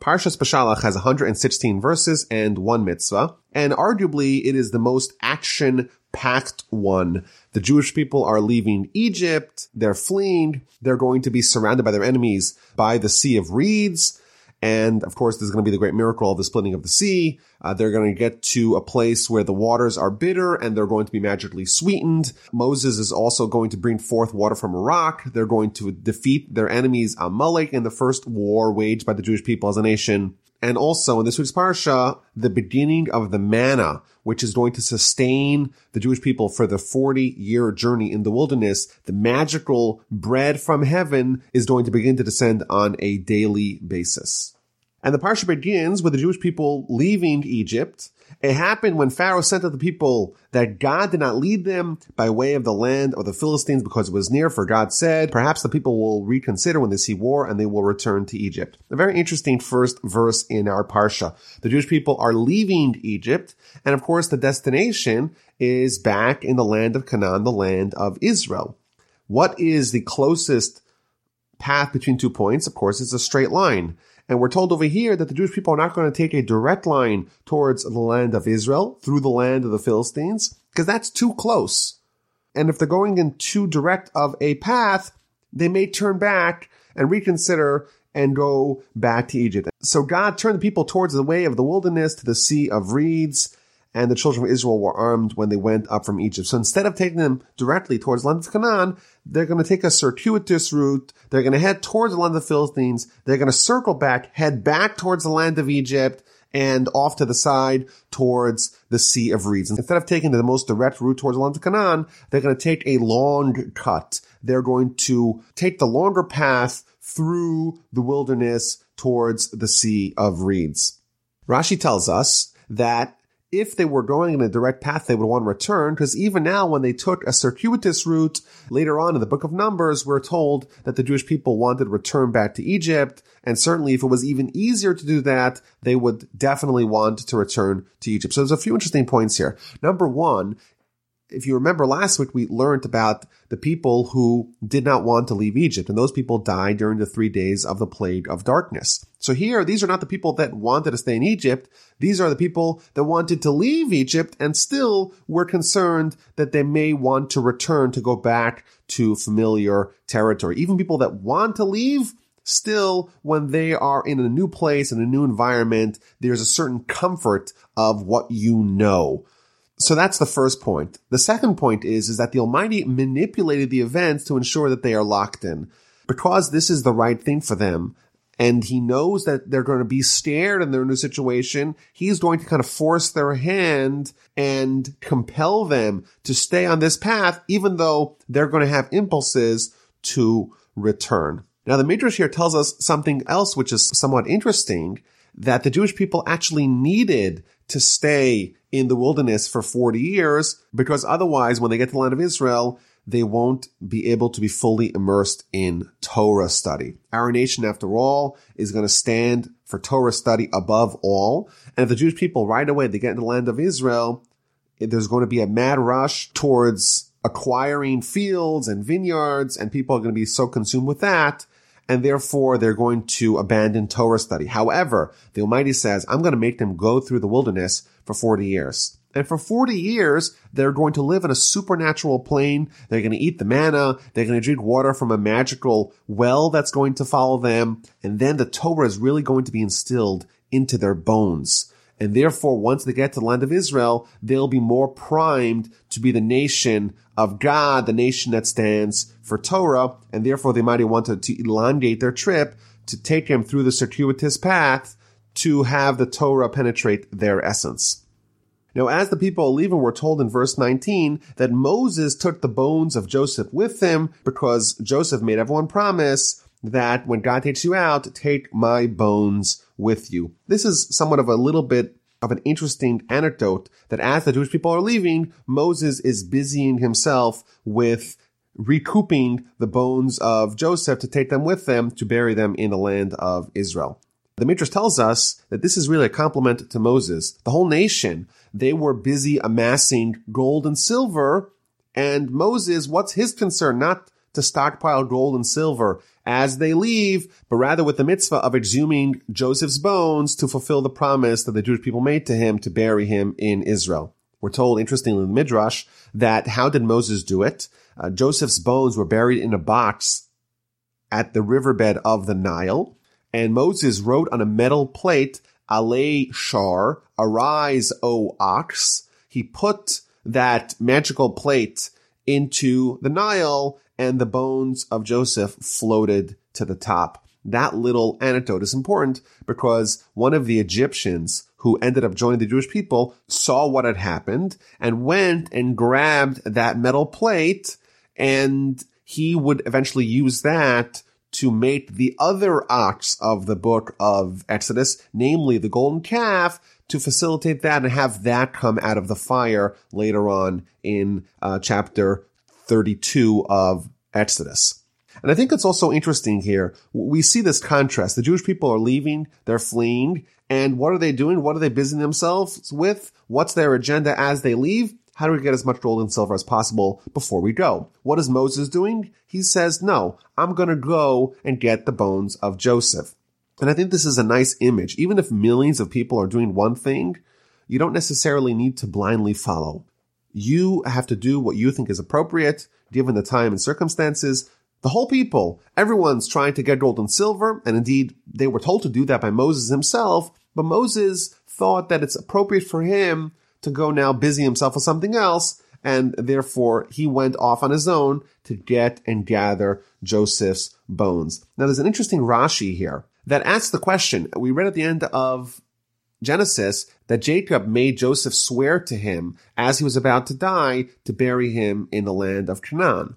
Parshas Beshalach has 116 verses and one mitzvah, and arguably it is the most action-packed one. The Jewish people are leaving Egypt, they're fleeing, they're going to be surrounded by their enemies by the Sea of Reeds, and of course, there's going to be the great miracle of the splitting of the sea. Uh, they're going to get to a place where the waters are bitter and they're going to be magically sweetened. Moses is also going to bring forth water from a rock. They're going to defeat their enemies Amalek in the first war waged by the Jewish people as a nation. And also in this week's parsha, the beginning of the manna, which is going to sustain the Jewish people for the 40 year journey in the wilderness. The magical bread from heaven is going to begin to descend on a daily basis. And the parsha begins with the Jewish people leaving Egypt. It happened when Pharaoh sent to the people that God did not lead them by way of the land of the Philistines because it was near, for God said, perhaps the people will reconsider when they see war and they will return to Egypt. A very interesting first verse in our parsha. The Jewish people are leaving Egypt, and of course the destination is back in the land of Canaan, the land of Israel. What is the closest path between two points? Of course, it's a straight line. And we're told over here that the Jewish people are not going to take a direct line towards the land of Israel through the land of the Philistines, because that's too close. And if they're going in too direct of a path, they may turn back and reconsider and go back to Egypt. So God turned the people towards the way of the wilderness to the sea of reeds and the children of Israel were armed when they went up from Egypt. So instead of taking them directly towards the land of Canaan, they're going to take a circuitous route. They're going to head towards the land of the Philistines. They're going to circle back, head back towards the land of Egypt, and off to the side towards the Sea of Reeds. Instead of taking the most direct route towards the land of Canaan, they're going to take a long cut. They're going to take the longer path through the wilderness towards the Sea of Reeds. Rashi tells us that if they were going in a direct path, they would want to return, because even now, when they took a circuitous route, later on in the book of Numbers, we're told that the Jewish people wanted to return back to Egypt, and certainly if it was even easier to do that, they would definitely want to return to Egypt. So there's a few interesting points here. Number one, if you remember last week, we learned about the people who did not want to leave Egypt, and those people died during the three days of the plague of darkness. So here, these are not the people that wanted to stay in Egypt. These are the people that wanted to leave Egypt and still were concerned that they may want to return to go back to familiar territory. Even people that want to leave, still, when they are in a new place, in a new environment, there's a certain comfort of what you know. So that's the first point. The second point is, is that the Almighty manipulated the events to ensure that they are locked in. Because this is the right thing for them, and he knows that they're going to be scared and they're in their new situation, he's going to kind of force their hand and compel them to stay on this path, even though they're going to have impulses to return. Now the Midrash here tells us something else which is somewhat interesting, that the Jewish people actually needed to stay in the wilderness for 40 years because otherwise when they get to the land of Israel, they won't be able to be fully immersed in Torah study. Our nation, after all, is going to stand for Torah study above all. And if the Jewish people right away, they get in the land of Israel, there's going to be a mad rush towards acquiring fields and vineyards and people are going to be so consumed with that and therefore they're going to abandon Torah study. However, the Almighty says, I'm going to make them go through the wilderness for 40 years. And for 40 years, they're going to live in a supernatural plane. They're going to eat the manna. They're going to drink water from a magical well that's going to follow them. And then the Torah is really going to be instilled into their bones. And therefore, once they get to the land of Israel, they'll be more primed to be the nation of God, the nation that stands for Torah. And therefore, they might have wanted to elongate their trip to take them through the circuitous path to have the Torah penetrate their essence. Now, as the people are leaving, we're told in verse 19 that Moses took the bones of Joseph with him because Joseph made everyone promise that when God takes you out, take my bones with you. This is somewhat of a little bit of an interesting anecdote that as the Jewish people are leaving, Moses is busying himself with recouping the bones of Joseph to take them with them to bury them in the land of Israel. The Midrash tells us that this is really a compliment to Moses. The whole nation, they were busy amassing gold and silver, and Moses, what's his concern? Not to stockpile gold and silver as they leave, but rather with the mitzvah of exhuming Joseph's bones to fulfill the promise that the Jewish people made to him to bury him in Israel. We're told, interestingly, in the Midrash, that how did Moses do it? Uh, Joseph's bones were buried in a box at the riverbed of the Nile, and Moses wrote on a metal plate, Ale Shar, arise, O ox. He put that magical plate into the Nile and the bones of Joseph floated to the top. That little anecdote is important because one of the Egyptians who ended up joining the Jewish people saw what had happened and went and grabbed that metal plate and he would eventually use that to make the other ox of the book of Exodus, namely the golden calf, to facilitate that and have that come out of the fire later on in uh, chapter 32 of Exodus. And I think it's also interesting here. We see this contrast. The Jewish people are leaving, they're fleeing, and what are they doing? What are they busying themselves with? What's their agenda as they leave? How do we get as much gold and silver as possible before we go? What is Moses doing? He says, no, I'm going to go and get the bones of Joseph. And I think this is a nice image. Even if millions of people are doing one thing, you don't necessarily need to blindly follow. You have to do what you think is appropriate given the time and circumstances. The whole people, everyone's trying to get gold and silver, and indeed they were told to do that by Moses himself, but Moses thought that it's appropriate for him to go now busy himself with something else, and therefore he went off on his own to get and gather Joseph's bones. Now there's an interesting Rashi here that asks the question, we read at the end of Genesis that Jacob made Joseph swear to him as he was about to die to bury him in the land of Canaan.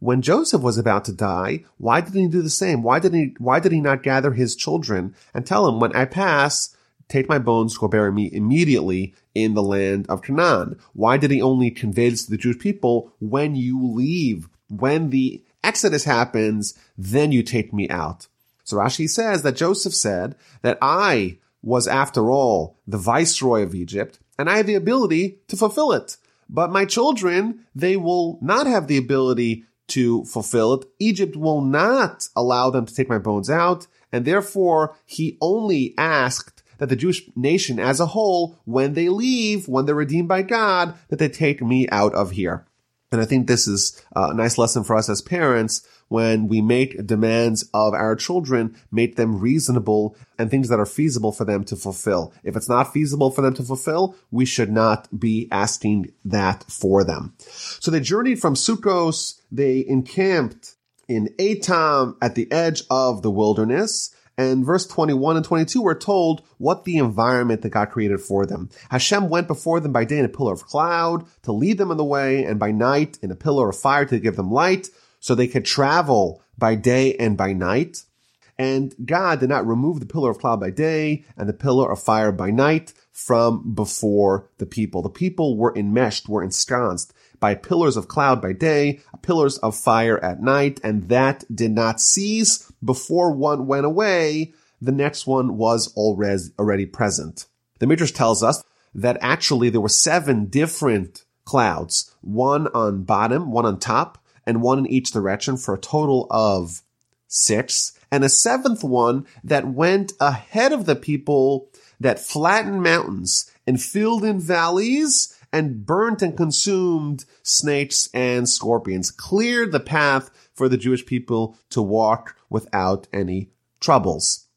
When Joseph was about to die, why didn't he do the same? Why didn't he, why did he not gather his children and tell him, when I pass, take my bones, go bury me immediately in the land of Canaan? Why did he only convey this to the Jewish people when you leave? When the Exodus happens, then you take me out. So Rashi says that Joseph said that I was after all the viceroy of Egypt and I have the ability to fulfill it. But my children, they will not have the ability to fulfill it. Egypt will not allow them to take my bones out. And therefore, he only asked that the Jewish nation as a whole, when they leave, when they're redeemed by God, that they take me out of here. And I think this is uh, a nice lesson for us as parents when we make demands of our children, make them reasonable and things that are feasible for them to fulfill. If it's not feasible for them to fulfill, we should not be asking that for them. So they journeyed from Sukkos. They encamped in Etam at the edge of the wilderness. And verse 21 and 22 we're told what the environment that God created for them. Hashem went before them by day in a pillar of cloud to lead them in the way and by night in a pillar of fire to give them light so they could travel by day and by night. And God did not remove the pillar of cloud by day and the pillar of fire by night from before the people. The people were enmeshed, were ensconced by pillars of cloud by day, pillars of fire at night, and that did not cease before one went away. The next one was already, present. The Midrash tells us that actually there were seven different clouds, one on bottom, one on top, and one in each direction for a total of six, and a seventh one that went ahead of the people that flattened mountains and filled in valleys and burnt and consumed snakes and scorpions, cleared the path for the Jewish people to walk without any troubles.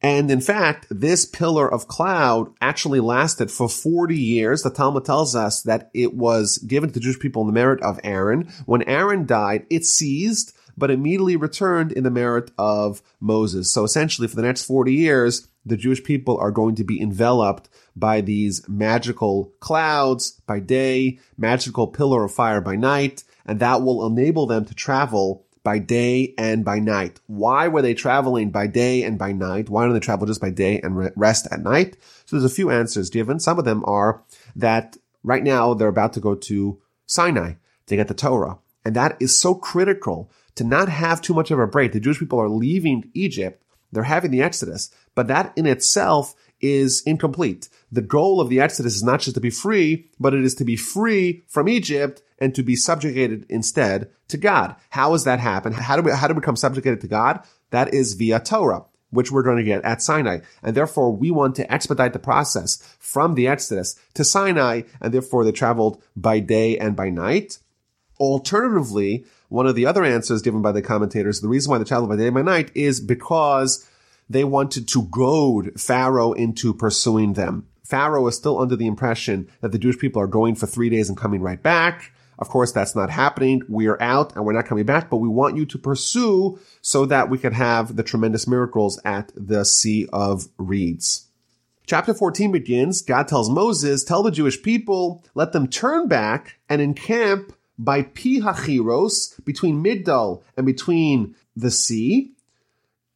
And in fact, this pillar of cloud actually lasted for 40 years. The Talmud tells us that it was given to the Jewish people in the merit of Aaron. When Aaron died, it ceased, but immediately returned in the merit of Moses. So essentially, for the next 40 years, the Jewish people are going to be enveloped by these magical clouds by day, magical pillar of fire by night, and that will enable them to travel by day and by night. Why were they traveling by day and by night? Why don't they travel just by day and rest at night? So there's a few answers given. Some of them are that right now they're about to go to Sinai to get the Torah. And that is so critical to not have too much of a break. The Jewish people are leaving Egypt. They're having the Exodus, but that in itself is incomplete. The goal of the Exodus is not just to be free, but it is to be free from Egypt and to be subjugated instead to God. How does that happen? How do we, how do we become subjugated to God? That is via Torah which we're going to get at Sinai. And therefore, we want to expedite the process from the Exodus to Sinai, and therefore they traveled by day and by night. Alternatively, one of the other answers given by the commentators, the reason why they traveled by day and by night is because they wanted to goad Pharaoh into pursuing them. Pharaoh is still under the impression that the Jewish people are going for three days and coming right back. Of course, that's not happening. We are out and we're not coming back, but we want you to pursue so that we can have the tremendous miracles at the Sea of Reeds. Chapter 14 begins. God tells Moses, tell the Jewish people, let them turn back and encamp by Pi Hachiros between Migdal and between the sea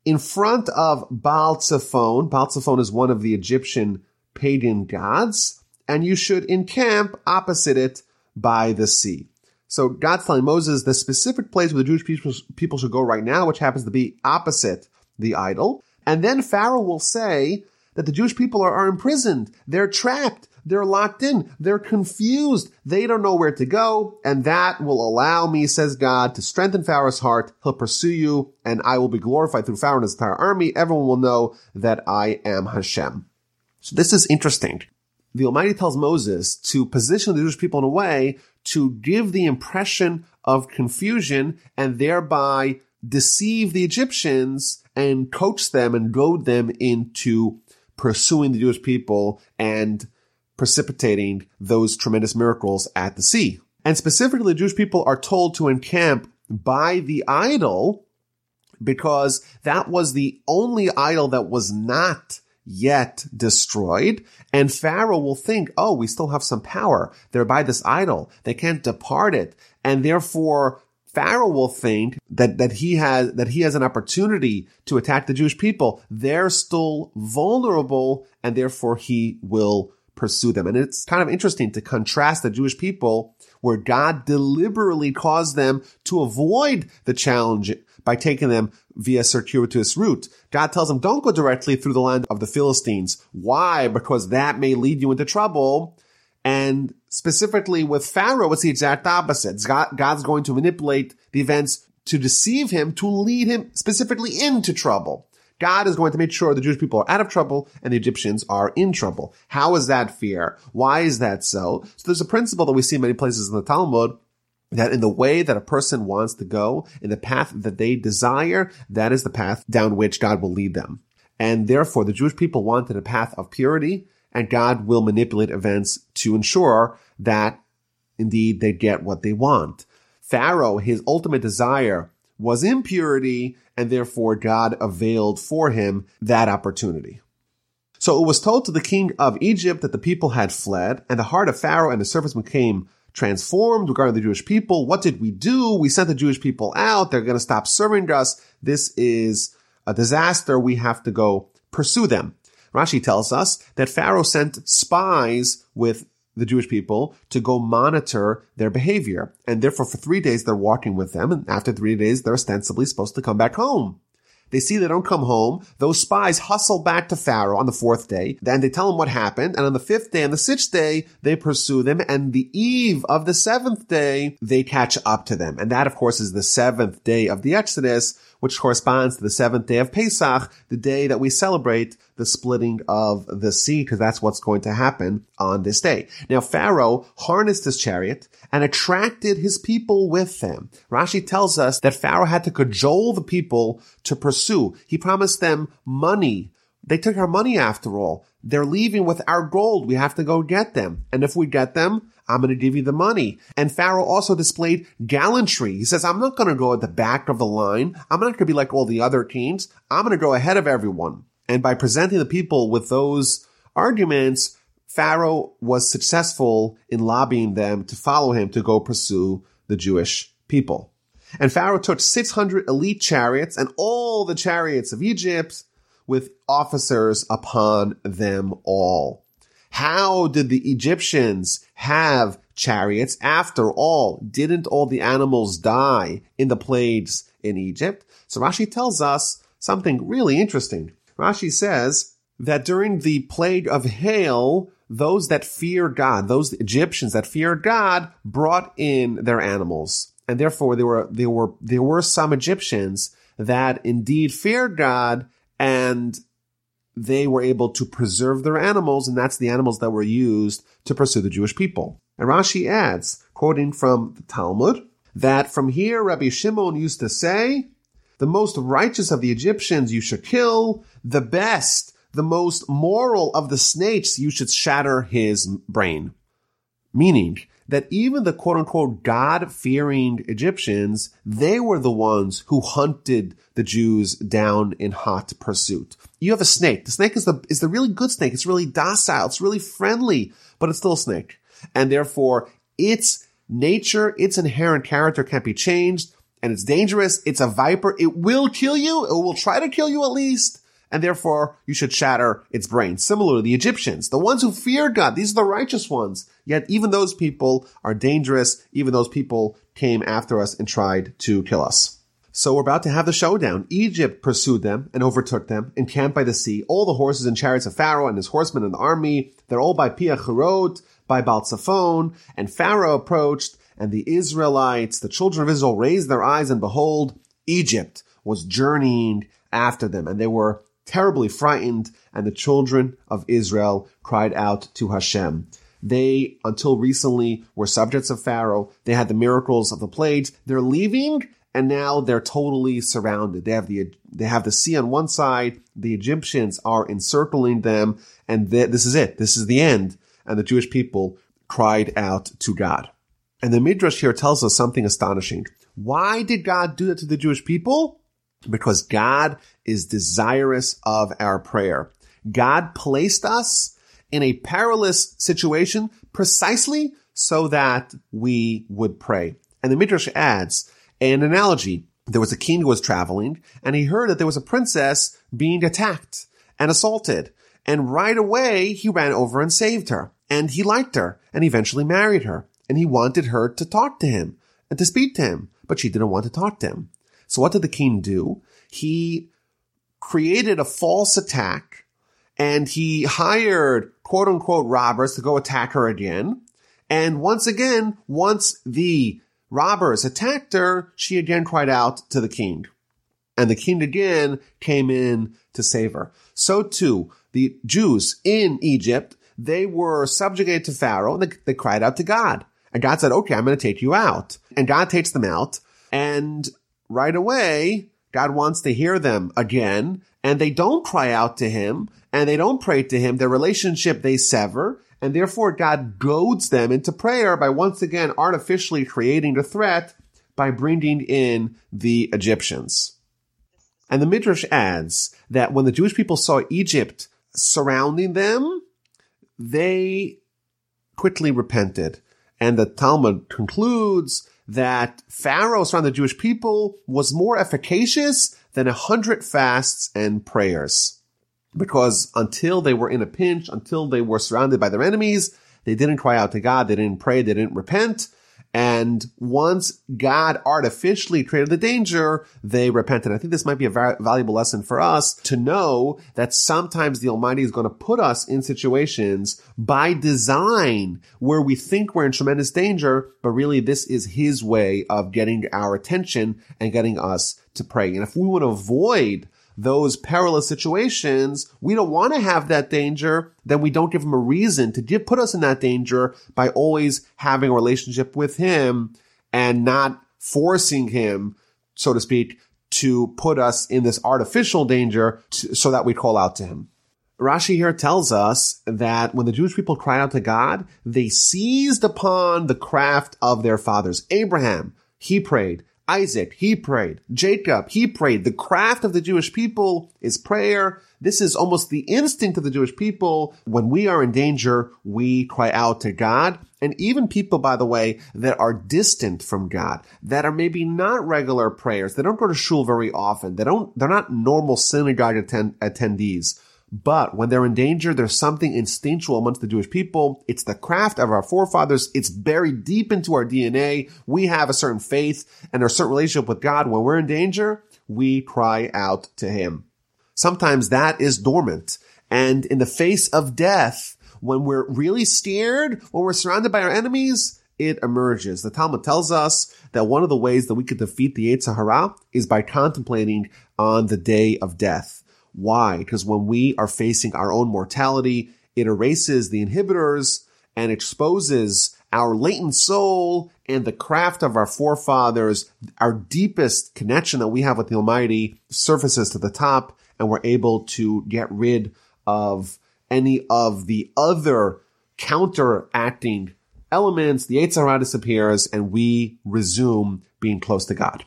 in front of Baal Zephon. Baal is one of the Egyptian pagan gods, and you should encamp opposite it by the sea. So God's telling Moses the specific place where the Jewish people, people should go right now, which happens to be opposite the idol. And then Pharaoh will say that the Jewish people are, are imprisoned. They're trapped. They're locked in. They're confused. They don't know where to go. And that will allow me, says God, to strengthen Pharaoh's heart. He'll pursue you and I will be glorified through Pharaoh and his entire army. Everyone will know that I am Hashem. So this is interesting. The Almighty tells Moses to position the Jewish people in a way to give the impression of confusion and thereby deceive the Egyptians and coach them and goad them into pursuing the Jewish people and precipitating those tremendous miracles at the sea. And specifically, the Jewish people are told to encamp by the idol because that was the only idol that was not yet destroyed. And Pharaoh will think, oh, we still have some power. They're by this idol. They can't depart it. And therefore, Pharaoh will think that, that he has, that he has an opportunity to attack the Jewish people. They're still vulnerable and therefore he will pursue them. And it's kind of interesting to contrast the Jewish people where God deliberately caused them to avoid the challenge by taking them via circuitous route. God tells them, don't go directly through the land of the Philistines. Why? Because that may lead you into trouble. And specifically with Pharaoh, it's the exact opposite. God's going to manipulate the events to deceive him, to lead him specifically into trouble. God is going to make sure the Jewish people are out of trouble and the Egyptians are in trouble. How is that fear? Why is that so? So there's a principle that we see in many places in the Talmud that in the way that a person wants to go, in the path that they desire, that is the path down which God will lead them. And therefore, the Jewish people wanted a path of purity, and God will manipulate events to ensure that indeed they get what they want. Pharaoh, his ultimate desire was impurity, and therefore God availed for him that opportunity. So it was told to the king of Egypt that the people had fled, and the heart of Pharaoh and his servants became transformed regarding the Jewish people. What did we do? We sent the Jewish people out. They're going to stop serving us. This is a disaster. We have to go pursue them. Rashi tells us that Pharaoh sent spies with the Jewish people to go monitor their behavior. And therefore, for three days, they're walking with them. And after three days, they're ostensibly supposed to come back home. They see they don't come home. Those spies hustle back to Pharaoh on the fourth day. Then they tell him what happened. And on the fifth day and the sixth day, they pursue them. And the eve of the seventh day, they catch up to them. And that, of course, is the seventh day of the Exodus, which corresponds to the seventh day of Pesach, the day that we celebrate the splitting of the sea, because that's what's going to happen on this day. Now, Pharaoh harnessed his chariot and attracted his people with him. Rashi tells us that Pharaoh had to cajole the people to pursue. He promised them money. They took our money after all. They're leaving with our gold. We have to go get them. And if we get them, I'm going to give you the money. And Pharaoh also displayed gallantry. He says, I'm not going to go at the back of the line. I'm not going to be like all the other kings. I'm going to go ahead of everyone. And by presenting the people with those arguments, Pharaoh was successful in lobbying them to follow him to go pursue the Jewish people. And Pharaoh took 600 elite chariots and all the chariots of Egypt with officers upon them all. How did the Egyptians have chariots? After all, didn't all the animals die in the plagues in Egypt? So Rashi tells us something really interesting. Rashi says that during the plague of hail, those that feared God, those Egyptians that feared God brought in their animals. And therefore there were, there were, there were some Egyptians that indeed feared God and they were able to preserve their animals, and that's the animals that were used to pursue the Jewish people. And Rashi adds, quoting from the Talmud, that from here Rabbi Shimon used to say, the most righteous of the Egyptians you should kill, the best, the most moral of the snakes you should shatter his brain. Meaning that even the quote unquote God fearing Egyptians, they were the ones who hunted the Jews down in hot pursuit. You have a snake. The snake is the, is the really good snake. It's really docile. It's really friendly, but it's still a snake. And therefore its nature, its inherent character can't be changed and it's dangerous. It's a viper. It will kill you. It will try to kill you at least. And therefore you should shatter its brain. Similar to the Egyptians, the ones who feared God. These are the righteous ones. Yet even those people are dangerous. Even those people came after us and tried to kill us. So we're about to have the showdown. Egypt pursued them and overtook them, encamped by the sea. All the horses and chariots of Pharaoh and his horsemen and the army, they're all by Pia by Baal Zephon, and Pharaoh approached, and the Israelites, the children of Israel, raised their eyes, and behold, Egypt was journeying after them, and they were terribly frightened, and the children of Israel cried out to Hashem. They, until recently, were subjects of Pharaoh. They had the miracles of the plagues. They're leaving, and now they're totally surrounded. They have the they have the sea on one side. The Egyptians are encircling them, and this is it. This is the end. And the Jewish people cried out to God. And the Midrash here tells us something astonishing. Why did God do that to the Jewish people? Because God is desirous of our prayer. God placed us in a perilous situation precisely so that we would pray. And the Midrash adds an analogy. There was a king who was traveling and he heard that there was a princess being attacked and assaulted. And right away he ran over and saved her. And he liked her and eventually married her. And he wanted her to talk to him and to speak to him, but she didn't want to talk to him. So what did the king do? He created a false attack and he hired quote unquote robbers to go attack her again. And once again, once the robbers attacked her, she again cried out to the king. And the king again came in to save her. So too, the Jews in Egypt, they were subjugated to Pharaoh and they, they cried out to God. And God said, okay, I'm going to take you out. And God takes them out. And right away, God wants to hear them again. And they don't cry out to him and they don't pray to him. Their relationship they sever. And therefore God goads them into prayer by once again artificially creating a threat by bringing in the Egyptians. And the Midrash adds that when the Jewish people saw Egypt surrounding them, they quickly repented. And the Talmud concludes that Pharaoh surrounding the Jewish people was more efficacious than a hundred fasts and prayers. Because until they were in a pinch, until they were surrounded by their enemies, they didn't cry out to God, they didn't pray, they didn't repent. And once God artificially created the danger, they repented. I think this might be a valuable lesson for us to know that sometimes the Almighty is going to put us in situations by design where we think we're in tremendous danger, but really this is His way of getting our attention and getting us to pray. And if we want to avoid those perilous situations, we don't want to have that danger, then we don't give him a reason to put us in that danger by always having a relationship with him and not forcing him, so to speak, to put us in this artificial danger to, so that we call out to him. Rashi here tells us that when the Jewish people cried out to God, they seized upon the craft of their fathers. Abraham, he prayed. Isaac, he prayed. Jacob, he prayed. The craft of the Jewish people is prayer. This is almost the instinct of the Jewish people. When we are in danger, we cry out to God. And even people, by the way, that are distant from God, that are maybe not regular prayers, they don't go to shul very often, they don't, they're not normal synagogue attend- attendees but when they're in danger, there's something instinctual amongst the Jewish people. It's the craft of our forefathers. It's buried deep into our DNA. We have a certain faith and a certain relationship with God. When we're in danger, we cry out to Him. Sometimes that is dormant And in the face of death, when we're really scared, when we're surrounded by our enemies, it emerges. The Talmud tells us that one of the ways that we could defeat the Yetzer Hara is by contemplating on the day of death. Why? Because when we are facing our own mortality, it erases the inhibitors and exposes our latent soul and the craft of our forefathers, our deepest connection that we have with the Almighty surfaces to the top, and we're able to get rid of any of the other counteracting elements. The Yetzer Hara disappears, and we resume being close to God.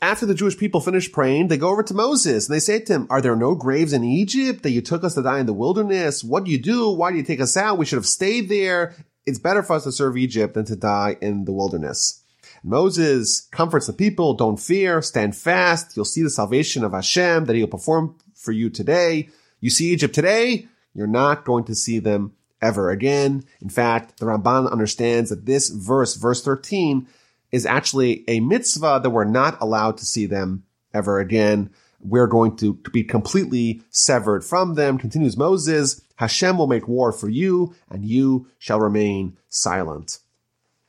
After the Jewish people finish praying, they go over to Moses and they say to him, Are there no graves in Egypt that you took us to die in the wilderness? What do you do? Why do you take us out? We should have stayed there. It's better for us to serve Egypt than to die in the wilderness. Moses comforts the people, don't fear, stand fast. You'll see the salvation of Hashem that he'll perform for you today. You see Egypt today, you're not going to see them ever again. In fact, the Ramban understands that this verse, verse 13, is actually a mitzvah that we're not allowed to see them ever again. We're going to, be completely severed from them. Continues Moses, Hashem will make war for you and you shall remain silent.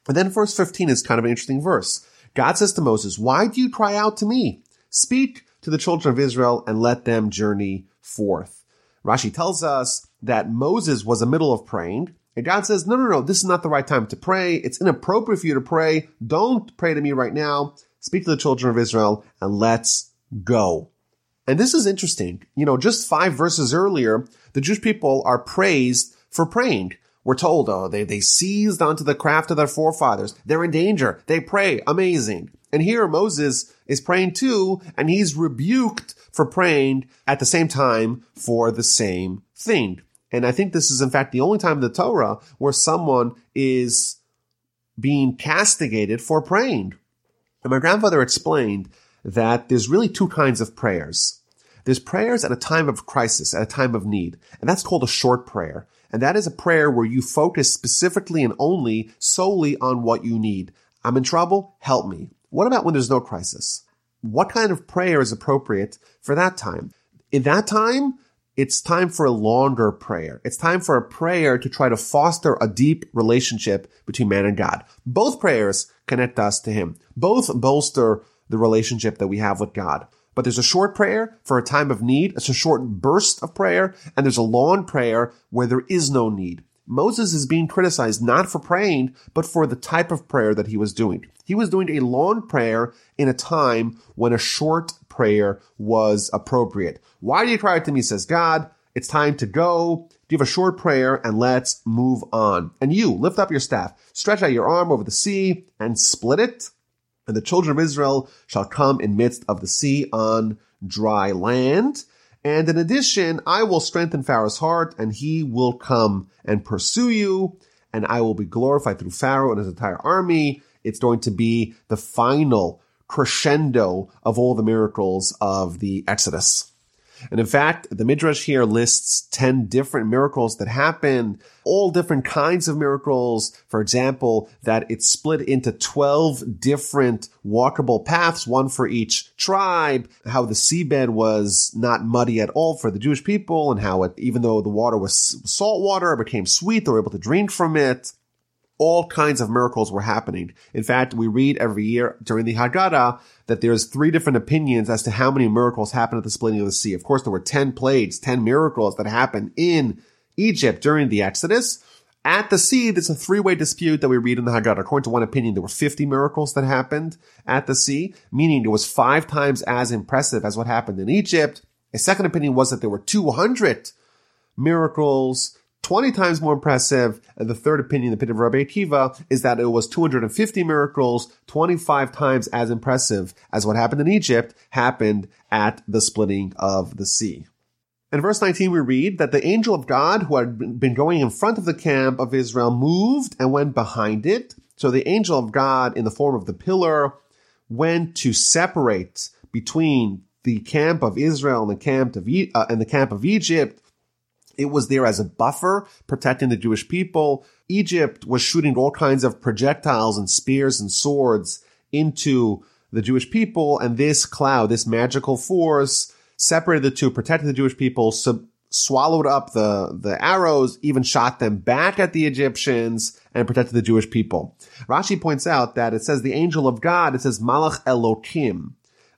And then verse 15 is kind of an interesting verse. God says to Moses, why do you cry out to me? Speak to the children of Israel and let them journey forth. Rashi tells us that Moses was in the middle of praying and God says, no, no, no, this is not the right time to pray. It's inappropriate for you to pray. Don't pray to me right now. Speak to the children of Israel and let's go. And this is interesting. You know, just five verses earlier, the Jewish people are praised for praying. We're told, oh, they, they seized onto the craft of their forefathers. They're in danger. They pray. Amazing. And here Moses is praying too, and he's rebuked for praying at the same time for the same thing. And I think this is in fact the only time in the Torah where someone is being castigated for praying. And my grandfather explained that there's really two kinds of prayers. There's prayers at a time of crisis, at a time of need, and that's called a short prayer. And that is a prayer where you focus specifically and only solely on what you need. I'm in trouble, help me. What about when there's no crisis? What kind of prayer is appropriate for that time? In that time, it's time for a longer prayer. It's time for a prayer to try to foster a deep relationship between man and God. Both prayers connect us to Him. Both bolster the relationship that we have with God. But there's a short prayer for a time of need. It's a short burst of prayer. And there's a long prayer where there is no need. Moses is being criticized not for praying, but for the type of prayer that he was doing. He was doing a long prayer in a time when a short prayer was appropriate. Why do you cry out to me? says God. It's time to go. Give a short prayer and let's move on. And you lift up your staff, stretch out your arm over the sea and split it. And the children of Israel shall come in midst of the sea on dry land. And in addition, I will strengthen Pharaoh's heart and he will come and pursue you. And I will be glorified through Pharaoh and his entire army. It's going to be the final crescendo of all the miracles of the Exodus. And in fact, the Midrash here lists 10 different miracles that happen, all different kinds of miracles. For example, that it's split into 12 different walkable paths, one for each tribe, how the seabed was not muddy at all for the Jewish people, and how it, even though the water was salt water, it became sweet, they were able to drink from it all kinds of miracles were happening. In fact, we read every year during the Haggadah that there's three different opinions as to how many miracles happened at the splitting of the sea. Of course, there were 10 plagues, 10 miracles that happened in Egypt during the Exodus. At the sea, there's a three-way dispute that we read in the Haggadah. According to one opinion, there were 50 miracles that happened at the sea, meaning it was five times as impressive as what happened in Egypt. A second opinion was that there were 200 miracles 20 times more impressive. The third opinion, the opinion of Rabbi Akiva, is that it was 250 miracles, 25 times as impressive as what happened in Egypt happened at the splitting of the sea. In verse 19, we read that the angel of God who had been going in front of the camp of Israel moved and went behind it. So the angel of God in the form of the pillar went to separate between the camp of Israel and the camp of, uh, and the camp of Egypt it was there as a buffer, protecting the Jewish people. Egypt was shooting all kinds of projectiles and spears and swords into the Jewish people. And this cloud, this magical force separated the two, protected the Jewish people, sub- swallowed up the, the arrows, even shot them back at the Egyptians and protected the Jewish people. Rashi points out that it says the angel of God, it says Malach Elokim,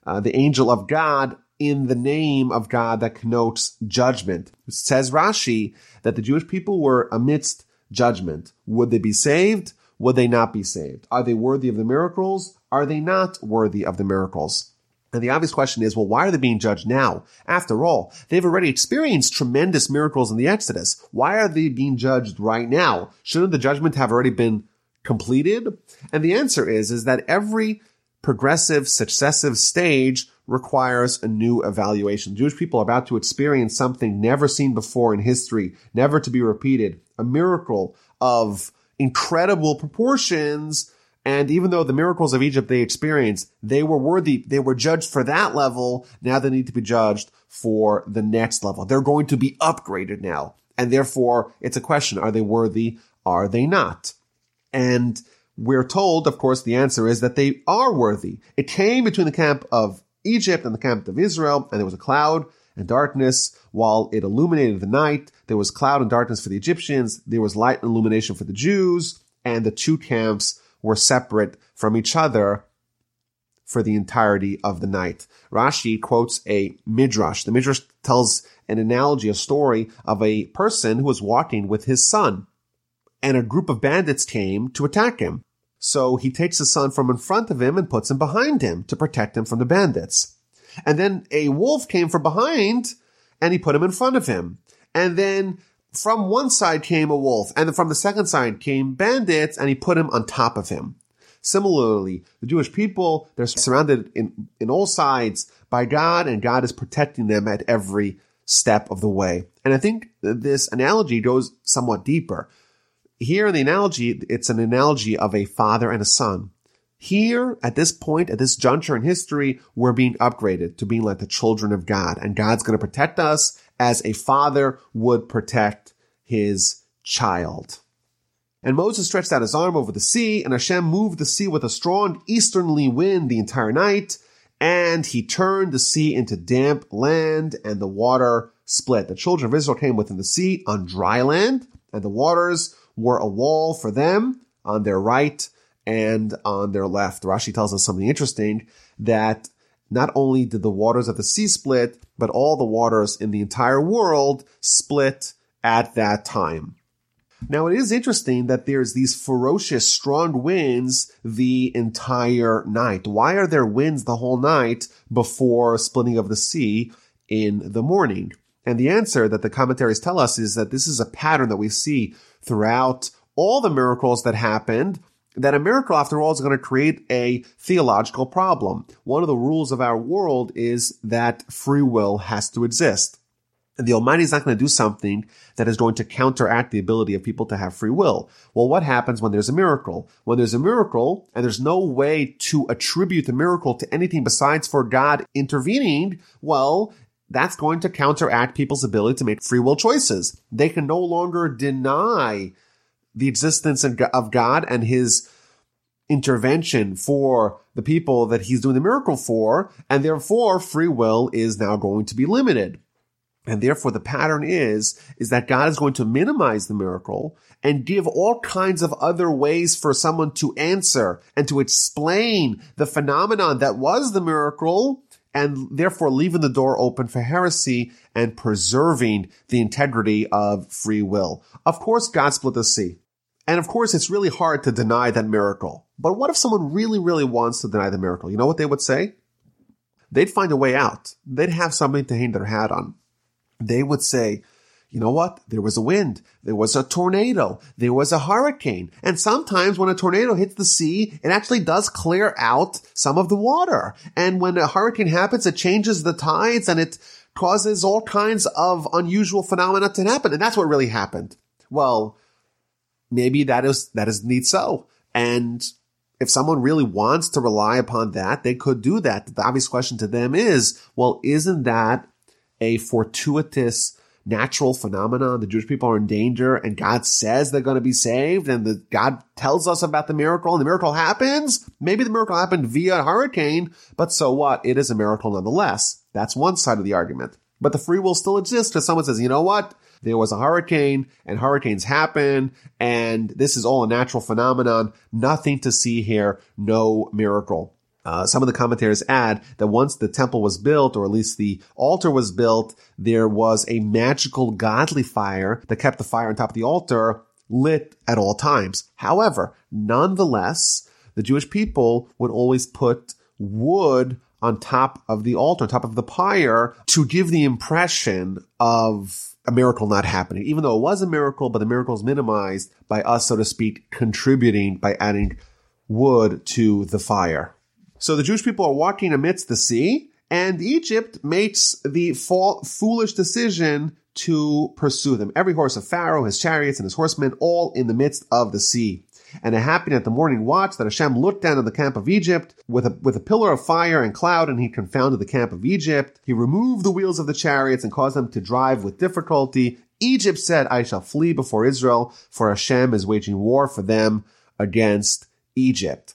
uh, the angel of God in the name of God that connotes judgment. It says Rashi that the Jewish people were amidst judgment. Would they be saved? Would they not be saved? Are they worthy of the miracles? Are they not worthy of the miracles? And the obvious question is, well, why are they being judged now? After all, they've already experienced tremendous miracles in the Exodus. Why are they being judged right now? Shouldn't the judgment have already been completed? And the answer is, is that every progressive, successive stage requires a new evaluation. Jewish people are about to experience something never seen before in history, never to be repeated, a miracle of incredible proportions and even though the miracles of Egypt they experienced, they were worthy, they were judged for that level. Now they need to be judged for the next level. They're going to be upgraded now. And therefore, it's a question. Are they worthy? Are they not? And we're told, of course, the answer is that they are worthy. It came between the camp of Egypt and the camp of Israel, and there was a cloud and darkness while it illuminated the night. There was cloud and darkness for the Egyptians. There was light and illumination for the Jews, and the two camps were separate from each other for the entirety of the night. Rashi quotes a midrash. The midrash tells an analogy, a story of a person who was walking with his son and a group of bandits came to attack him. So he takes his son from in front of him and puts him behind him to protect him from the bandits. And then a wolf came from behind and he put him in front of him. And then from one side came a wolf, and from the second side came bandits, and he put him on top of him. Similarly, the Jewish people, they're surrounded in, in all sides by God, and God is protecting them at every step of the way. And I think this analogy goes somewhat deeper. Here in the analogy, it's an analogy of a father and a son. Here, at this point, at this juncture in history, we're being upgraded to being like the children of God, and God's going to protect us as a father would protect his child. And Moses stretched out his arm over the sea, and Hashem moved the sea with a strong easterly wind the entire night, and he turned the sea into damp land, and the water split. The children of Israel came within the sea on dry land, and the waters were a wall for them on their right and on their left. Rashi tells us something interesting that not only did the waters of the sea split, but all the waters in the entire world split at that time. Now it is interesting that there's these ferocious, strong winds the entire night. Why are there winds the whole night before splitting of the sea in the morning? And the answer that the commentaries tell us is that this is a pattern that we see throughout all the miracles that happened that a miracle, after all, is going to create a theological problem. One of the rules of our world is that free will has to exist. And the Almighty is not going to do something that is going to counteract the ability of people to have free will. Well, what happens when there's a miracle? When there's a miracle and there's no way to attribute the miracle to anything besides for God intervening, well, that's going to counteract people's ability to make free will choices. They can no longer deny the existence of God and his intervention for the people that he's doing the miracle for, and therefore free will is now going to be limited. And therefore the pattern is, is that God is going to minimize the miracle and give all kinds of other ways for someone to answer and to explain the phenomenon that was the miracle and therefore leaving the door open for heresy and preserving the integrity of free will. Of course, God split the sea. And of course, it's really hard to deny that miracle. But what if someone really, really wants to deny the miracle? You know what they would say? They'd find a way out. They'd have something to hang their hat on. They would say, you know what? There was a wind. There was a tornado. There was a hurricane. And sometimes when a tornado hits the sea, it actually does clear out some of the water. And when a hurricane happens, it changes the tides and it causes all kinds of unusual phenomena to happen. And that's what really happened. Well, maybe that is, that is neat so. And if someone really wants to rely upon that, they could do that. The obvious question to them is, well, isn't that a fortuitous natural phenomenon? The Jewish people are in danger and God says they're going to be saved and the, God tells us about the miracle and the miracle happens. Maybe the miracle happened via a hurricane, but so what? It is a miracle nonetheless. That's one side of the argument. But the free will still exists because someone says, you know what? There was a hurricane and hurricanes happen and this is all a natural phenomenon. Nothing to see here. No miracle. Uh, some of the commentators add that once the temple was built, or at least the altar was built, there was a magical godly fire that kept the fire on top of the altar lit at all times. However, nonetheless, the Jewish people would always put wood on top of the altar, on top of the pyre to give the impression of a miracle not happening, even though it was a miracle, but the miracle is minimized by us, so to speak, contributing by adding wood to the fire. So the Jewish people are walking amidst the sea, and Egypt makes the foolish decision to pursue them. Every horse of Pharaoh, his chariots, and his horsemen, all in the midst of the sea. And it happened at the morning watch that Hashem looked down on the camp of Egypt with a, with a pillar of fire and cloud, and he confounded the camp of Egypt. He removed the wheels of the chariots and caused them to drive with difficulty. Egypt said, I shall flee before Israel, for Hashem is waging war for them against Egypt.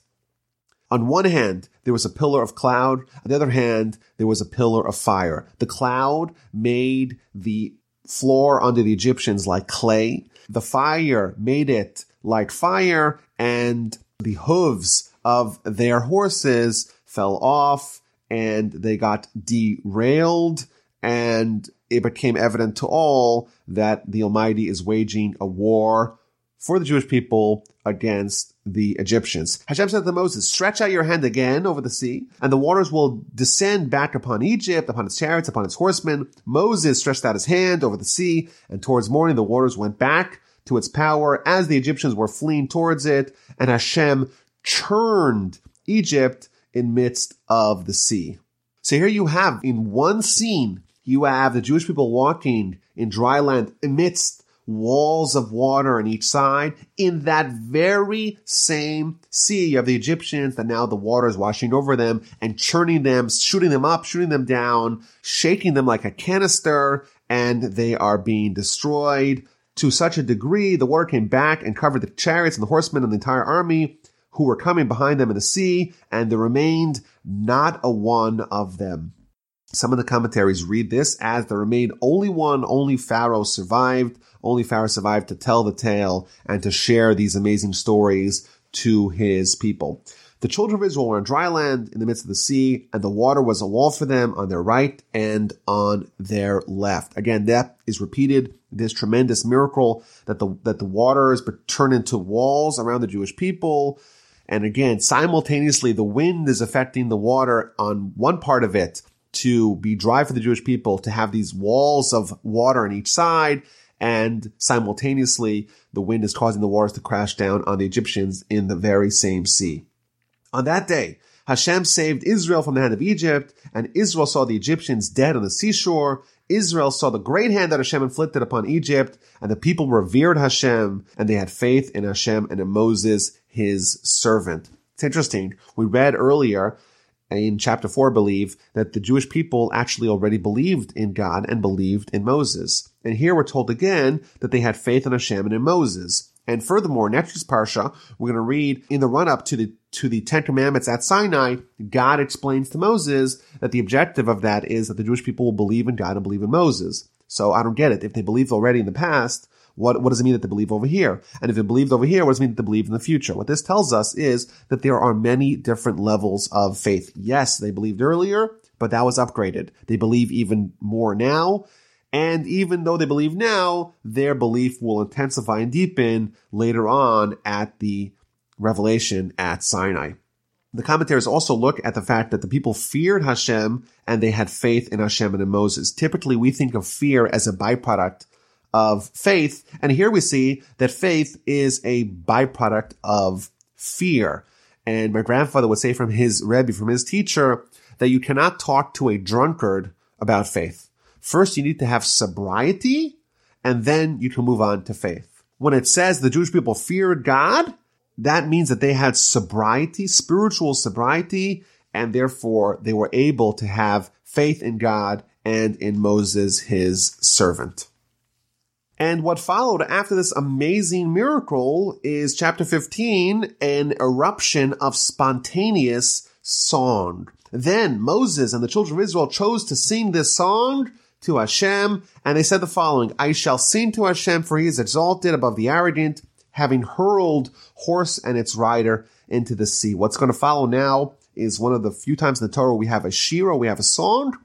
On one hand, there was a pillar of cloud. On the other hand, there was a pillar of fire. The cloud made the floor under the Egyptians like clay. The fire made it like fire and the hooves of their horses fell off and they got derailed and it became evident to all that the Almighty is waging a war for the Jewish people against the Egyptians. Hashem said to Moses, stretch out your hand again over the sea, and the waters will descend back upon Egypt, upon its chariots, upon its horsemen. Moses stretched out his hand over the sea, and towards morning the waters went back to its power as the Egyptians were fleeing towards it, and Hashem churned Egypt in midst of the sea. So here you have in one scene, you have the Jewish people walking in dry land amidst walls of water on each side. In that very same sea, have the Egyptians that now the water is washing over them and churning them, shooting them up, shooting them down, shaking them like a canister, and they are being destroyed to such a degree. The water came back and covered the chariots and the horsemen and the entire army who were coming behind them in the sea, and there remained not a one of them. Some of the commentaries read this as there remained only one, only Pharaoh survived only Pharaoh survived to tell the tale and to share these amazing stories to his people. The children of Israel were on dry land in the midst of the sea, and the water was a wall for them on their right and on their left. Again, that is repeated, this tremendous miracle that the, that the waters turn into walls around the Jewish people. And again, simultaneously, the wind is affecting the water on one part of it to be dry for the Jewish people, to have these walls of water on each side, and simultaneously the wind is causing the waters to crash down on the Egyptians in the very same sea. On that day, Hashem saved Israel from the hand of Egypt, and Israel saw the Egyptians dead on the seashore. Israel saw the great hand that Hashem inflicted upon Egypt, and the people revered Hashem, and they had faith in Hashem and in Moses, his servant. It's interesting. We read earlier in chapter 4 believe that the Jewish people actually already believed in God and believed in Moses. And here we're told again that they had faith in Hashem and in Moses. And furthermore, next week's parsha, we're going to read in the run up to the to the Ten Commandments at Sinai, God explains to Moses that the objective of that is that the Jewish people will believe in God and believe in Moses. So I don't get it. If they believed already in the past, what, what does it mean that they believe over here? And if they believed over here, what does it mean that they believe in the future? What this tells us is that there are many different levels of faith. Yes, they believed earlier, but that was upgraded. They believe even more now. And even though they believe now, their belief will intensify and deepen later on at the revelation at Sinai. The commentators also look at the fact that the people feared Hashem and they had faith in Hashem and in Moses. Typically, we think of fear as a byproduct of faith. And here we see that faith is a byproduct of fear. And my grandfather would say from his Rebbe, from his teacher, that you cannot talk to a drunkard about faith. First, you need to have sobriety, and then you can move on to faith. When it says the Jewish people feared God, that means that they had sobriety, spiritual sobriety, and therefore they were able to have faith in God and in Moses, his servant. And what followed after this amazing miracle is chapter 15, an eruption of spontaneous song. Then Moses and the children of Israel chose to sing this song to Hashem, and they said the following, I shall sing to Hashem for he is exalted above the arrogant, having hurled horse and its rider into the sea. What's going to follow now is one of the few times in the Torah we have a shira, we have a song.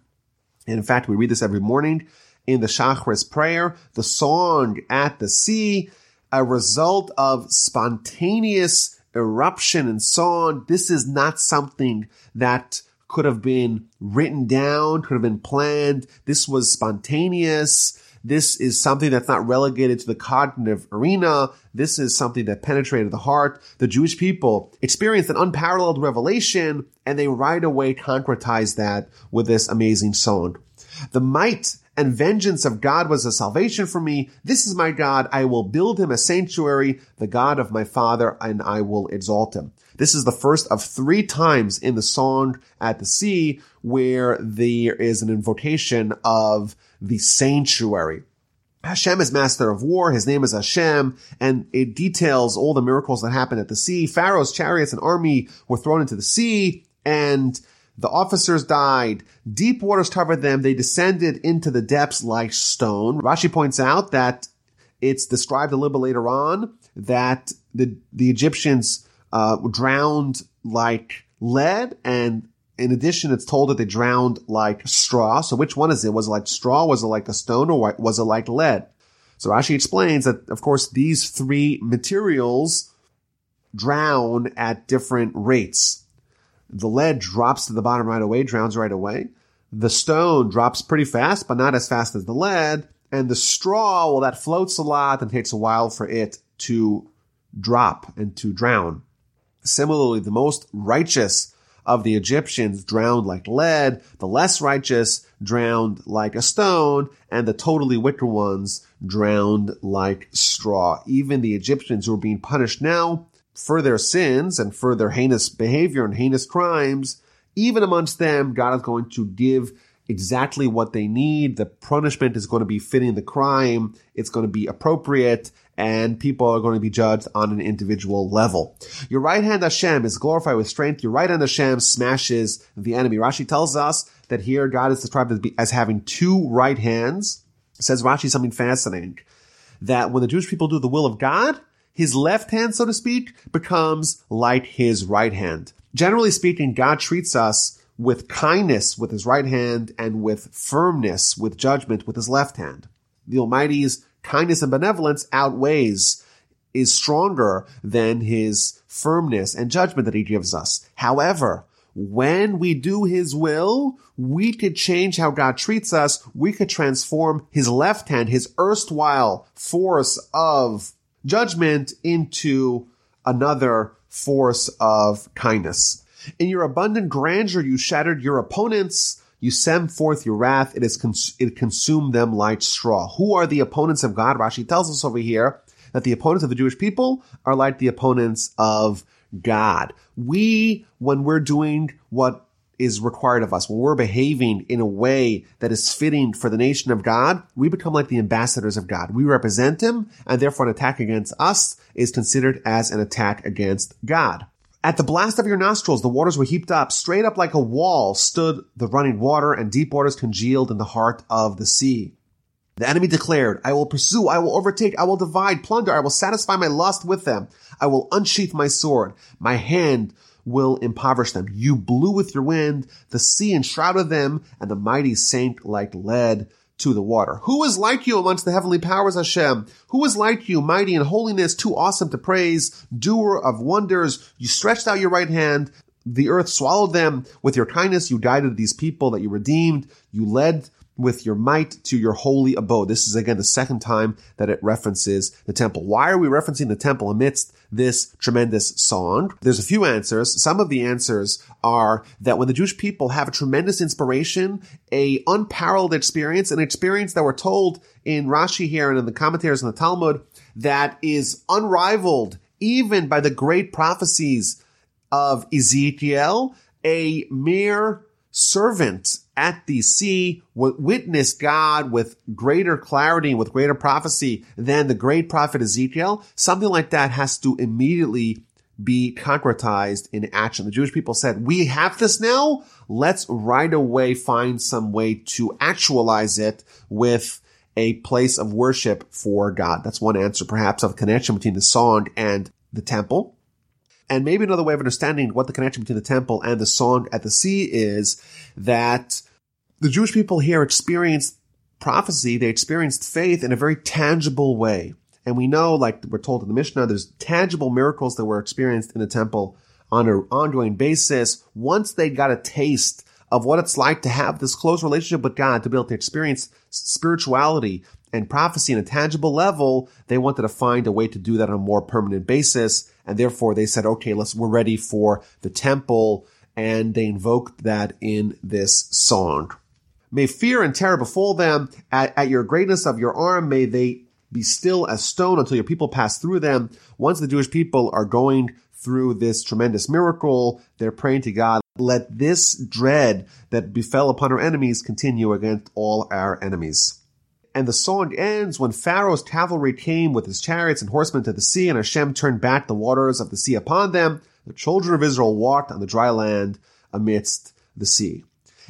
And in fact, we read this every morning in the Shachris prayer, the song at the sea, a result of spontaneous eruption and so on. This is not something that could have been written down, could have been planned. This was spontaneous. This is something that's not relegated to the cognitive arena. This is something that penetrated the heart. The Jewish people experienced an unparalleled revelation and they right away concretized that with this amazing song. The might and vengeance of God was a salvation for me. This is my God. I will build him a sanctuary, the God of my father, and I will exalt him. This is the first of three times in the song at the sea where there is an invocation of the sanctuary. Hashem is master of war. His name is Hashem, and it details all the miracles that happened at the sea. Pharaoh's chariots and army were thrown into the sea, and the officers died. Deep waters covered them. They descended into the depths like stone. Rashi points out that it's described a little bit later on that the the Egyptians uh, drowned like lead, and in addition, it's told that they drowned like straw. So which one is it? Was it like straw? Was it like a stone? Or was it like lead? So Rashi explains that, of course, these three materials drown at different rates. The lead drops to the bottom right away, drowns right away. The stone drops pretty fast, but not as fast as the lead. And the straw, well, that floats a lot and takes a while for it to drop and to drown. Similarly, the most righteous of the Egyptians drowned like lead, the less righteous drowned like a stone, and the totally wicked ones drowned like straw. Even the Egyptians who are being punished now for their sins and for their heinous behavior and heinous crimes, even amongst them, God is going to give exactly what they need. The punishment is going to be fitting the crime. It's going to be appropriate and people are going to be judged on an individual level. Your right hand Hashem is glorified with strength. Your right hand Hashem smashes the enemy. Rashi tells us that here God is described as, as having two right hands. Says Rashi something fascinating. That when the Jewish people do the will of God, his left hand, so to speak, becomes like his right hand. Generally speaking, God treats us with kindness with his right hand and with firmness with judgment with his left hand. The Almighty's kindness and benevolence outweighs, is stronger than his firmness and judgment that he gives us. However, when we do his will, we could change how God treats us. We could transform his left hand, his erstwhile force of judgment into another force of kindness. In your abundant grandeur, you shattered your opponents. You send forth your wrath. It is cons- it consumed them like straw. Who are the opponents of God? Rashi tells us over here that the opponents of the Jewish people are like the opponents of God. We, when we're doing what is required of us, when we're behaving in a way that is fitting for the nation of God, we become like the ambassadors of God. We represent Him, and therefore an attack against us is considered as an attack against God. At the blast of your nostrils, the waters were heaped up. Straight up like a wall stood the running water, and deep waters congealed in the heart of the sea. The enemy declared, I will pursue, I will overtake, I will divide, plunder, I will satisfy my lust with them. I will unsheath my sword. My hand will impoverish them. You blew with your wind, the sea enshrouded them, and the mighty sank like lead to the water. Who is like you amongst the heavenly powers, Hashem? Who is like you, mighty in holiness, too awesome to praise, doer of wonders? You stretched out your right hand. The earth swallowed them. With your kindness, you guided these people that you redeemed. You led with your might to your holy abode. This is again the second time that it references the temple. Why are we referencing the temple amidst this tremendous song? There's a few answers. Some of the answers are that when the Jewish people have a tremendous inspiration, a unparalleled experience, an experience that we're told in Rashi here and in the commentaries in the Talmud that is unrivaled even by the great prophecies of Ezekiel, a mere servant at the sea witnessed God with greater clarity with greater prophecy than the great prophet Ezekiel, something like that has to immediately be concretized in action. The Jewish people said, we have this now. Let's right away find some way to actualize it with a place of worship for God. That's one answer, perhaps, of connection between the song and the temple. And maybe another way of understanding what the connection between the temple and the song at the sea is that the Jewish people here experienced prophecy. They experienced faith in a very tangible way. And we know, like we're told in the Mishnah, there's tangible miracles that were experienced in the temple on an ongoing basis. Once they got a taste of what it's like to have this close relationship with God, to be able to experience spirituality and prophecy in a tangible level, they wanted to find a way to do that on a more permanent basis. And therefore they said, okay, let's, we're ready for the temple. And they invoked that in this song. May fear and terror befall them at, at your greatness of your arm. May they be still as stone until your people pass through them. Once the Jewish people are going through this tremendous miracle, they're praying to God, let this dread that befell upon our enemies continue against all our enemies. And the song ends when Pharaoh's cavalry came with his chariots and horsemen to the sea, and Hashem turned back the waters of the sea upon them. The children of Israel walked on the dry land amidst the sea.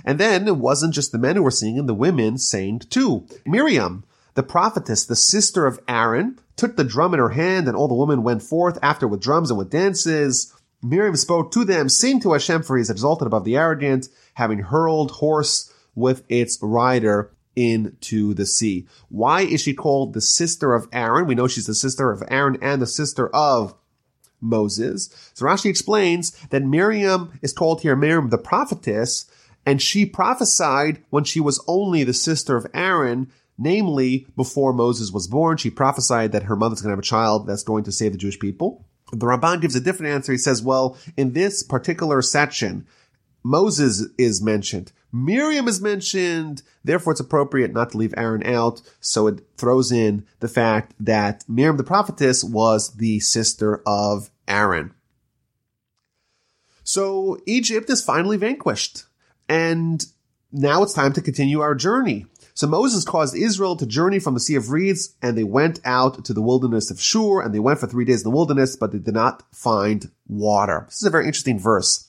And then it wasn't just the men who were singing, the women sang too. Miriam, the prophetess, the sister of Aaron, took the drum in her hand, and all the women went forth after with drums and with dances. Miriam spoke to them, Sing to Hashem, for he is exalted above the arrogant, having hurled horse with its rider into the sea. Why is she called the sister of Aaron? We know she's the sister of Aaron and the sister of Moses. So Rashi explains that Miriam is called here Miriam the prophetess, and she prophesied when she was only the sister of Aaron Namely, before Moses was born, she prophesied that her mother's going to have a child that's going to save the Jewish people. The Ramban gives a different answer. He says, well, in this particular section, Moses is mentioned. Miriam is mentioned. Therefore, it's appropriate not to leave Aaron out. So it throws in the fact that Miriam the prophetess was the sister of Aaron. So Egypt is finally vanquished. And now it's time to continue our journey. So Moses caused Israel to journey from the Sea of Reeds, and they went out to the wilderness of Shur, and they went for three days in the wilderness, but they did not find water. This is a very interesting verse.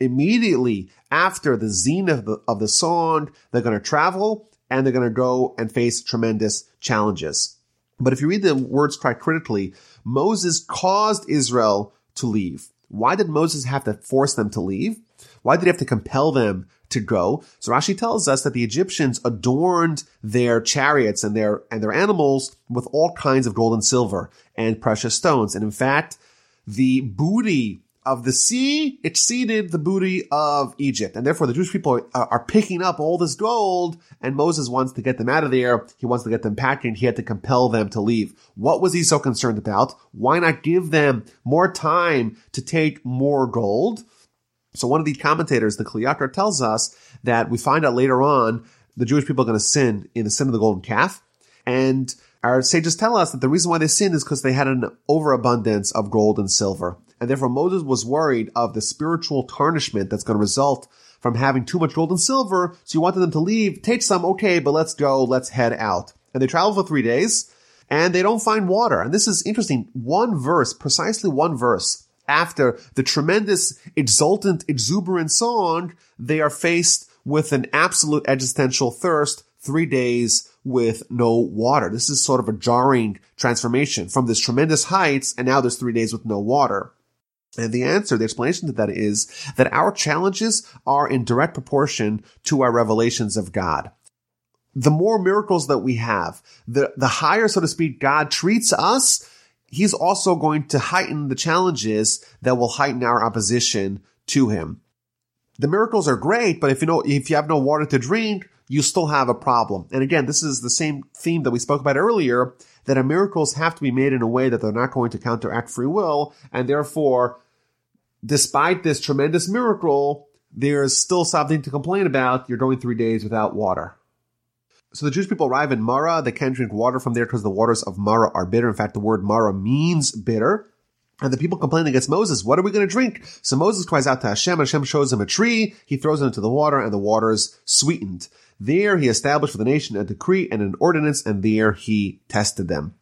Immediately after the zenith of the, of the song, they're going to travel, and they're going to go and face tremendous challenges. But if you read the words quite critically, Moses caused Israel to leave. Why did Moses have to force them to leave? Why did he have to compel them to go. So Rashi tells us that the Egyptians adorned their chariots and their, and their animals with all kinds of gold and silver and precious stones. And in fact, the booty of the sea exceeded the booty of Egypt. And therefore the Jewish people are, are, picking up all this gold and Moses wants to get them out of there. He wants to get them packing. He had to compel them to leave. What was he so concerned about? Why not give them more time to take more gold? So one of the commentators, the Kli Yakar, tells us that we find out later on the Jewish people are going to sin in the sin of the golden calf. And our sages tell us that the reason why they sinned is because they had an overabundance of gold and silver. And therefore Moses was worried of the spiritual tarnishment that's going to result from having too much gold and silver. So he wanted them to leave, take some, okay, but let's go, let's head out. And they travel for three days and they don't find water. And this is interesting. One verse, precisely one verse after the tremendous, exultant, exuberant song, they are faced with an absolute existential thirst, three days with no water. This is sort of a jarring transformation from this tremendous heights, and now there's three days with no water. And the answer, the explanation to that is that our challenges are in direct proportion to our revelations of God. The more miracles that we have, the, the higher, so to speak, God treats us, he's also going to heighten the challenges that will heighten our opposition to him. The miracles are great, but if you know, if you have no water to drink, you still have a problem. And again, this is the same theme that we spoke about earlier, that our miracles have to be made in a way that they're not going to counteract free will, and therefore, despite this tremendous miracle, there's still something to complain about. You're going three days without water. So the Jewish people arrive in Mara. They can't drink water from there because the waters of Mara are bitter. In fact, the word Mara means bitter. And the people complain against Moses, what are we going to drink? So Moses cries out to Hashem. Hashem shows him a tree. He throws it into the water and the water's sweetened. There he established for the nation a decree and an ordinance and there he tested them.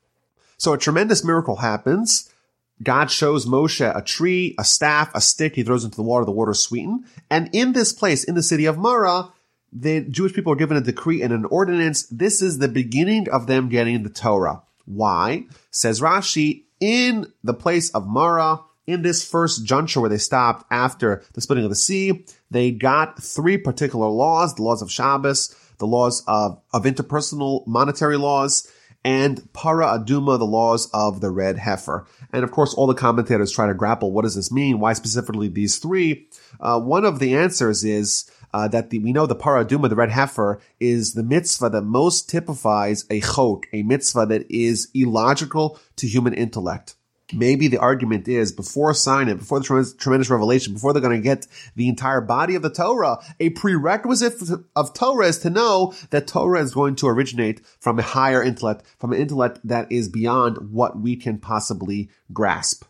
So a tremendous miracle happens. God shows Moshe a tree, a staff, a stick. He throws into the water. The water is sweetened. And in this place, in the city of Mara, the Jewish people are given a decree and an ordinance. This is the beginning of them getting the Torah. Why? Says Rashi, in the place of Mara, in this first juncture where they stopped after the splitting of the sea, they got three particular laws, the laws of Shabbos, the laws of, of interpersonal monetary laws, and para aduma, the laws of the red heifer. And of course, all the commentators try to grapple, what does this mean? Why specifically these three? Uh, one of the answers is uh, that the, we know the para aduma, the red heifer, is the mitzvah that most typifies a chok, a mitzvah that is illogical to human intellect. Maybe the argument is before Sinai, before the tremendous, tremendous revelation, before they're going to get the entire body of the Torah, a prerequisite of Torah is to know that Torah is going to originate from a higher intellect, from an intellect that is beyond what we can possibly grasp.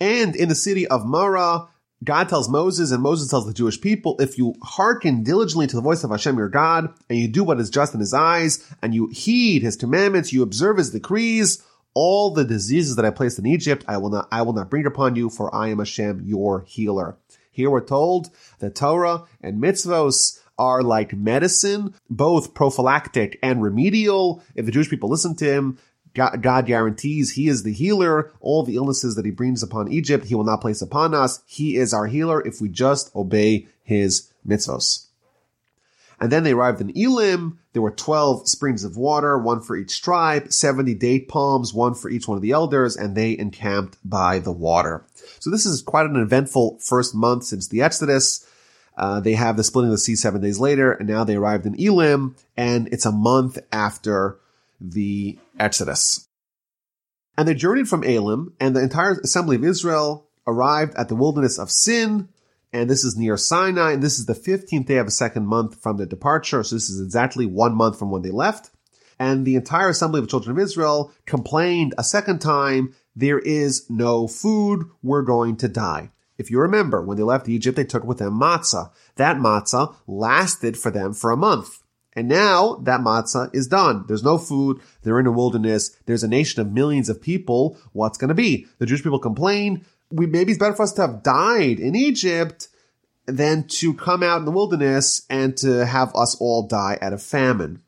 And in the city of Mara, God tells Moses and Moses tells the Jewish people, if you hearken diligently to the voice of Hashem your God, and you do what is just in his eyes, and you heed his commandments, you observe his decrees, all the diseases that I placed in Egypt, I will not, I will not bring upon you, for I am Hashem, your healer. Here we're told that Torah and mitzvos are like medicine, both prophylactic and remedial. If the Jewish people listen to him, God guarantees he is the healer. All the illnesses that he brings upon Egypt, he will not place upon us. He is our healer if we just obey his mitzvos. And then they arrived in Elim. There were 12 springs of water, one for each tribe, 70 date palms, one for each one of the elders, and they encamped by the water. So this is quite an eventful first month since the Exodus. Uh, they have the splitting of the sea seven days later, and now they arrived in Elim, and it's a month after the Exodus. And they journeyed from Elim, and the entire assembly of Israel arrived at the wilderness of Sin, and this is near Sinai, and this is the 15th day of a second month from the departure, so this is exactly one month from when they left. And the entire assembly of the children of Israel complained a second time, there is no food, we're going to die. If you remember, when they left Egypt, they took with them matzah. That matzah lasted for them for a month. And now that matzah is done. There's no food. They're in a wilderness. There's a nation of millions of people. What's going to be? The Jewish people complain. We, maybe it's better for us to have died in Egypt than to come out in the wilderness and to have us all die at a famine.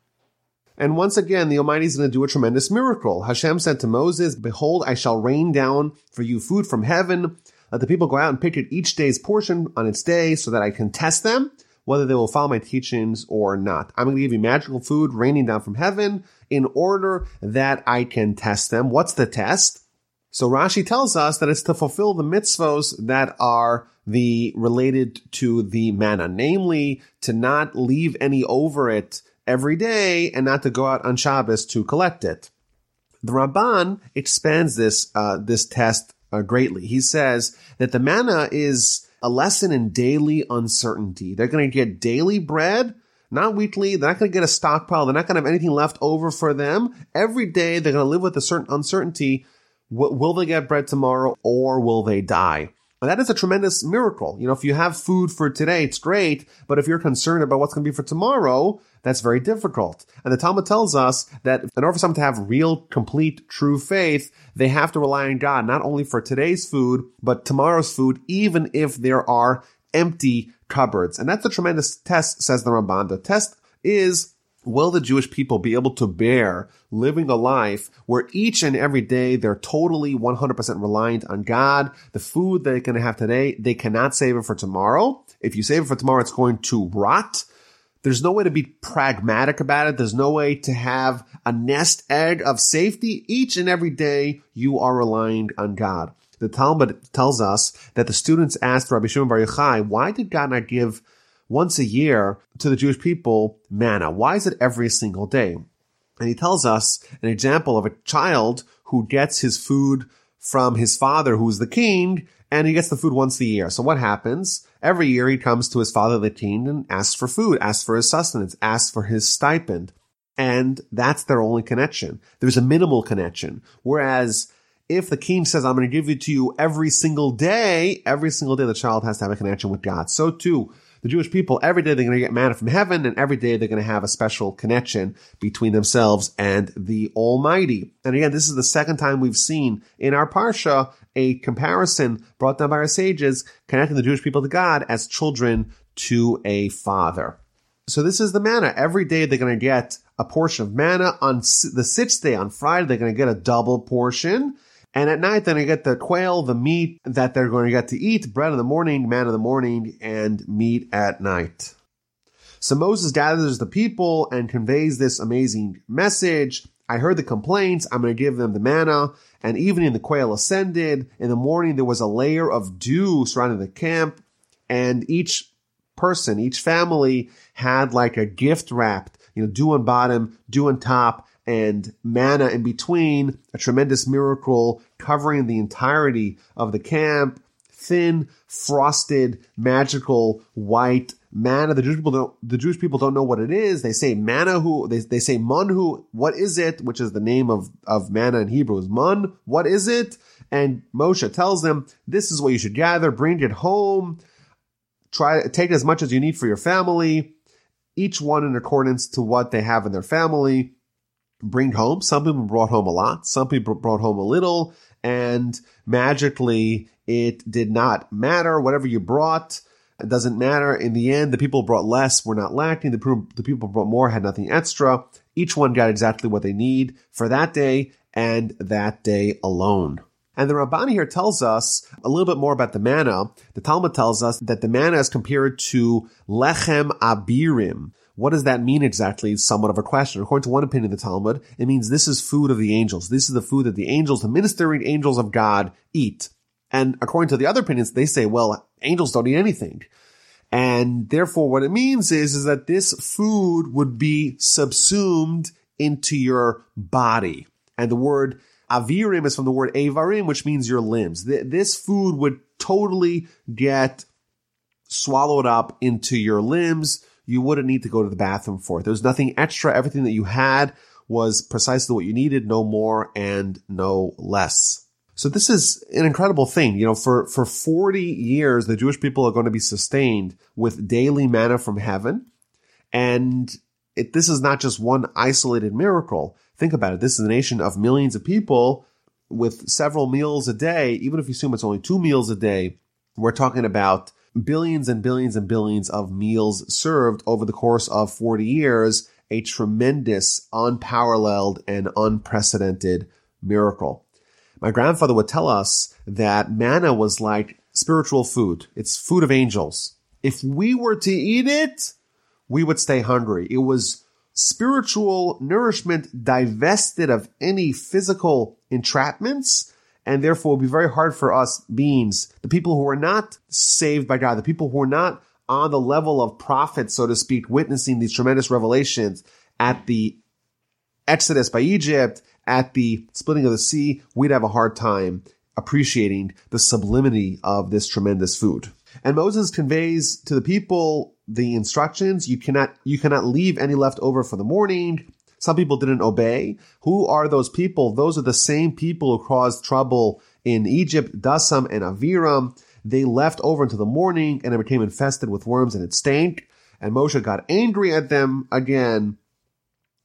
And once again, the Almighty is going to do a tremendous miracle. Hashem said to Moses, Behold, I shall rain down for you food from heaven. Let the people go out and pick it each day's portion on its day so that I can test them whether they will follow my teachings or not. I'm going to give you magical food raining down from heaven in order that I can test them. What's the test? So Rashi tells us that it's to fulfill the mitzvos that are the related to the manna, namely to not leave any over it every day and not to go out on Shabbos to collect it. The Ramban expands this uh, this test uh, greatly. He says that the manna is a lesson in daily uncertainty. They're going to get daily bread, not weekly. They're not going to get a stockpile. They're not going to have anything left over for them. Every day they're going to live with a certain uncertainty. Will they get bread tomorrow or will they die? And that is a tremendous miracle. You know, if you have food for today, it's great. But if you're concerned about what's going to be for tomorrow, that's very difficult. And the Talmud tells us that in order for someone to have real, complete, true faith, they have to rely on God, not only for today's food, but tomorrow's food, even if there are empty cupboards. And that's a tremendous test, says the Ramban. The test is will the Jewish people be able to bear living a life where each and every day they're totally 100% reliant on God? The food they're going to have today, they cannot save it for tomorrow. If you save it for tomorrow, it's going to rot. There's no way to be pragmatic about it. There's no way to have a nest egg of safety. Each and every day you are relying on God. The Talmud tells us that the students asked Rabbi Shimon Bar Yochai, why did God not give once a year to the Jewish people manna. Why is it every single day? And he tells us an example of a child who gets his food from his father, who's the king, and he gets the food once a year. So what happens? Every year he comes to his father, the king, and asks for food, asks for his sustenance, asks for his stipend. And that's their only connection. There's a minimal connection. Whereas if the king says, I'm going to give it to you every single day, every single day the child has to have a connection with God. So too, the Jewish people, every day they're going to get manna from heaven and every day they're going to have a special connection between themselves and the Almighty. And again, this is the second time we've seen in our Parsha a comparison brought down by our sages connecting the Jewish people to God as children to a father. So this is the manna. Every day they're going to get a portion of manna. On the sixth day, on Friday, they're going to get a double portion. And at night, then I get the quail, the meat that they're going to get to eat, bread in the morning, manna in the morning, and meat at night. So Moses gathers the people and conveys this amazing message. I heard the complaints. I'm going to give them the manna. And evening the quail ascended. In the morning, there was a layer of dew surrounding the camp. And each person, each family had like a gift wrapped, you know, dew on bottom, dew on top, and manna in between, a tremendous miracle covering the entirety of the camp, thin, frosted, magical, white manna. The Jewish people don't, the Jewish people don't know what it is. They say manna who, they, they say munhu, what is it? Which is the name of, of manna in Hebrew is. What is it? And Moshe tells them, this is what you should gather, bring it home, try, take as much as you need for your family, each one in accordance to what they have in their family bring home. Some people brought home a lot. Some people brought home a little and magically it did not matter. Whatever you brought, it doesn't matter. In the end, the people brought less were not lacking. The, the people brought more had nothing extra. Each one got exactly what they need for that day and that day alone. And the Rabbani here tells us a little bit more about the manna. The Talmud tells us that the manna is compared to lechem abirim, what does that mean exactly? Is somewhat of a question. According to one opinion of the Talmud, it means this is food of the angels. This is the food that the angels, the ministering angels of God eat. And according to the other opinions, they say, well, angels don't eat anything. And therefore what it means is, is that this food would be subsumed into your body. And the word avirim is from the word avarim, which means your limbs. This food would totally get swallowed up into your limbs you wouldn't need to go to the bathroom for it. There was nothing extra. Everything that you had was precisely what you needed, no more and no less. So this is an incredible thing. You know, for, for 40 years, the Jewish people are going to be sustained with daily manna from heaven. And it, this is not just one isolated miracle. Think about it. This is a nation of millions of people with several meals a day. Even if you assume it's only two meals a day, we're talking about billions and billions and billions of meals served over the course of 40 years, a tremendous, unparalleled, and unprecedented miracle. My grandfather would tell us that manna was like spiritual food. It's food of angels. If we were to eat it, we would stay hungry. It was spiritual nourishment divested of any physical entrapments and therefore it would be very hard for us beings, the people who are not saved by God, the people who are not on the level of prophets, so to speak, witnessing these tremendous revelations at the Exodus by Egypt, at the splitting of the sea, we'd have a hard time appreciating the sublimity of this tremendous food. And Moses conveys to the people the instructions. You cannot, you cannot leave any left over for the morning. Some people didn't obey. Who are those people? Those are the same people who caused trouble in Egypt, Dasan and Aviram. They left over into the morning and it became infested with worms and it stank. And Moshe got angry at them again.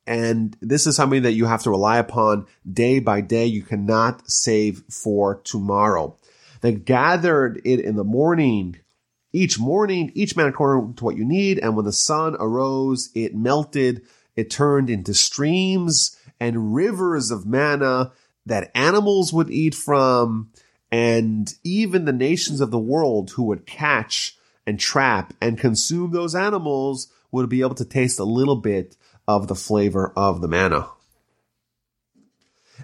And this is something that you have to rely upon day by day. You cannot save for tomorrow. They gathered it in the morning each morning, each man according to what you need. And when the sun arose, it melted it turned into streams and rivers of manna that animals would eat from, and even the nations of the world who would catch and trap and consume those animals would be able to taste a little bit of the flavor of the manna.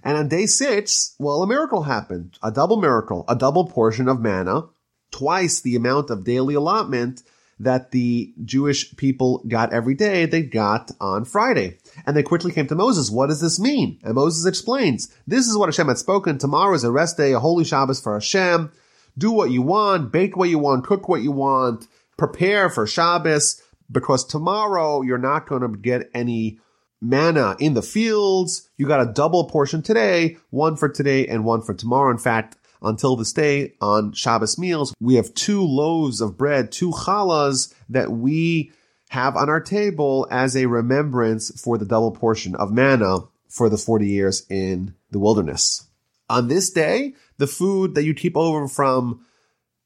And on day six, well, a miracle happened. A double miracle, a double portion of manna, twice the amount of daily allotment that the Jewish people got every day, they got on Friday. And they quickly came to Moses, what does this mean? And Moses explains, this is what Hashem had spoken. Tomorrow is a rest day, a holy Shabbos for Hashem. Do what you want, bake what you want, cook what you want, prepare for Shabbos, because tomorrow you're not going to get any manna in the fields. You got a double portion today, one for today and one for tomorrow. In fact, until this day on Shabbos meals, we have two loaves of bread, two challahs that we have on our table as a remembrance for the double portion of manna for the 40 years in the wilderness. On this day, the food that you keep over from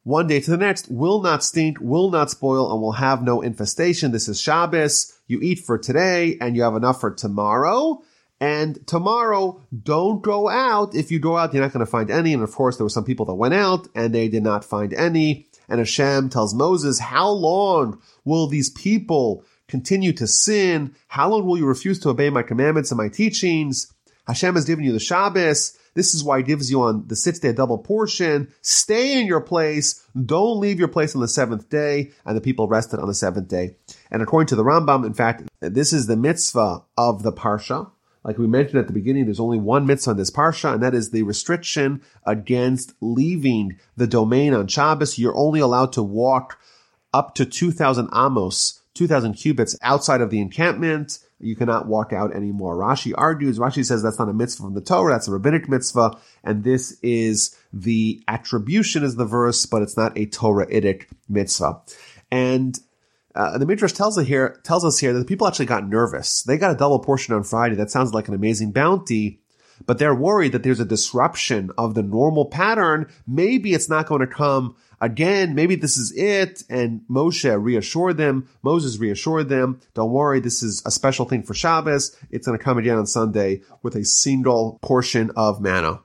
one day to the next will not stink, will not spoil, and will have no infestation. This is Shabbos. You eat for today and you have enough for tomorrow. And tomorrow, don't go out. If you go out, you're not going to find any. And of course, there were some people that went out and they did not find any. And Hashem tells Moses, how long will these people continue to sin? How long will you refuse to obey my commandments and my teachings? Hashem has given you the Shabbos. This is why he gives you on the sixth day a double portion. Stay in your place. Don't leave your place on the seventh day. And the people rested on the seventh day. And according to the Rambam, in fact, this is the mitzvah of the Parsha. Like we mentioned at the beginning, there's only one mitzvah on this parsha, and that is the restriction against leaving the domain on Shabbos. You're only allowed to walk up to 2,000 amos, 2,000 cubits outside of the encampment. You cannot walk out anymore. Rashi argues, Rashi says that's not a mitzvah from the Torah, that's a rabbinic mitzvah, and this is the attribution is the verse, but it's not a Torahitic mitzvah. And uh, the Midrash tells us here tells us here that the people actually got nervous. They got a double portion on Friday. That sounds like an amazing bounty, but they're worried that there's a disruption of the normal pattern. Maybe it's not going to come again. Maybe this is it. And Moshe reassured them. Moses reassured them. Don't worry. This is a special thing for Shabbos. It's going to come again on Sunday with a single portion of manna.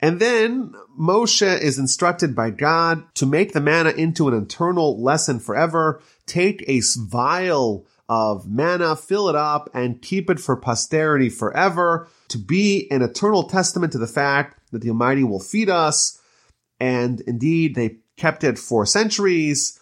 And then Moshe is instructed by God to make the manna into an eternal lesson forever. Take a vial of manna, fill it up, and keep it for posterity forever to be an eternal testament to the fact that the Almighty will feed us. And indeed, they kept it for centuries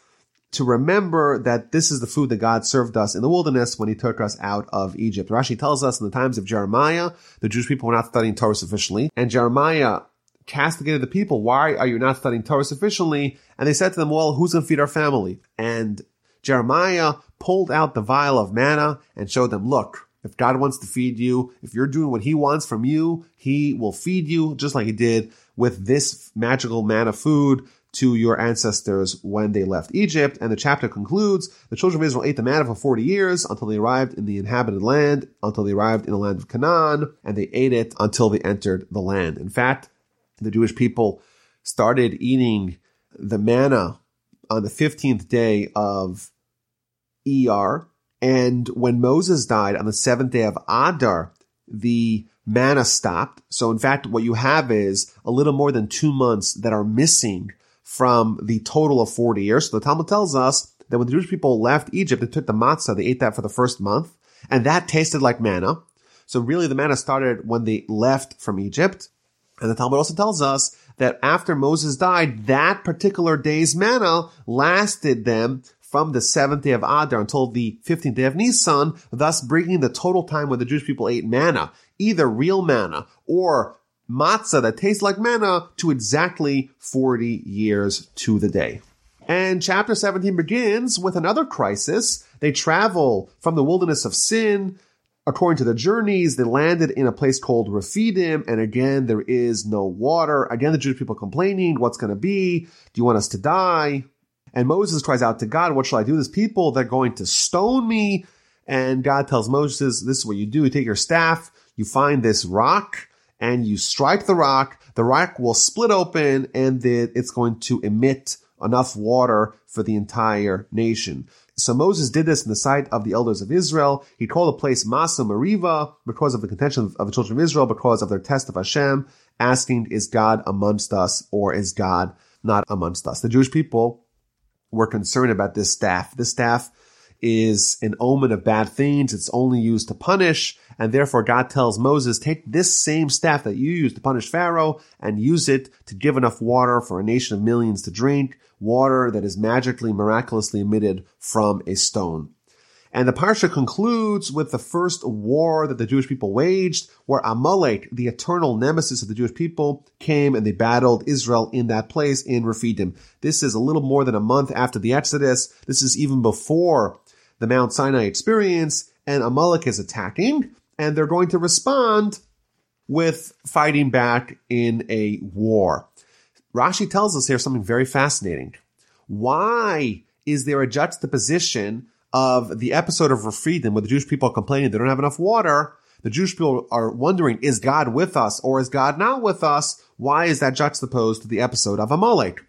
to remember that this is the food that God served us in the wilderness when he took us out of Egypt. Rashi tells us in the times of Jeremiah, the Jewish people were not studying Torah sufficiently, and Jeremiah castigated the people, why are you not studying Torah sufficiently? And they said to them, well, who's going to feed our family? And Jeremiah pulled out the vial of manna and showed them, look, if God wants to feed you, if you're doing what he wants from you, he will feed you just like he did with this magical manna food to your ancestors when they left Egypt. And the chapter concludes, the children of Israel ate the manna for 40 years until they arrived in the inhabited land, until they arrived in the land of Canaan, and they ate it until they entered the land. In fact, the Jewish people started eating the manna on the 15th day of ER. And when Moses died on the seventh day of Adar, the manna stopped. So in fact, what you have is a little more than two months that are missing from the total of 40 years. So the Talmud tells us that when the Jewish people left Egypt, they took the matzah, they ate that for the first month, and that tasted like manna. So really the manna started when they left from Egypt. And the Talmud also tells us that after Moses died, that particular day's manna lasted them from the seventh day of Adar until the 15th day of Nisan, thus bringing the total time when the Jewish people ate manna, either real manna or matzah that tastes like manna to exactly 40 years to the day. And chapter 17 begins with another crisis. They travel from the wilderness of sin. According to the journeys, they landed in a place called Rephidim, and again, there is no water. Again, the Jewish people complaining, what's going to be? Do you want us to die? And Moses cries out to God, what shall I do? This people, they're going to stone me. And God tells Moses, this is what you do. You take your staff, you find this rock, and you strike the rock, the rock will split open and it's going to emit enough water for the entire nation. So Moses did this in the sight of the elders of Israel. He called the place Masa Mariva because of the contention of the children of Israel, because of their test of Hashem, asking, is God amongst us or is God not amongst us? The Jewish people were concerned about this staff. This staff is an omen of bad things. It's only used to punish. And therefore God tells Moses, take this same staff that you used to punish Pharaoh and use it to give enough water for a nation of millions to drink, water that is magically, miraculously emitted from a stone. And the parsha concludes with the first war that the Jewish people waged, where Amalek, the eternal nemesis of the Jewish people, came and they battled Israel in that place in Rephidim. This is a little more than a month after the Exodus. This is even before the Mount Sinai experience, and Amalek is attacking and they're going to respond with fighting back in a war. Rashi tells us here something very fascinating. Why is there a juxtaposition of the episode of Rephidim where the Jewish people are complaining they don't have enough water? The Jewish people are wondering, is God with us or is God not with us? Why is that juxtaposed to the episode of Amalek?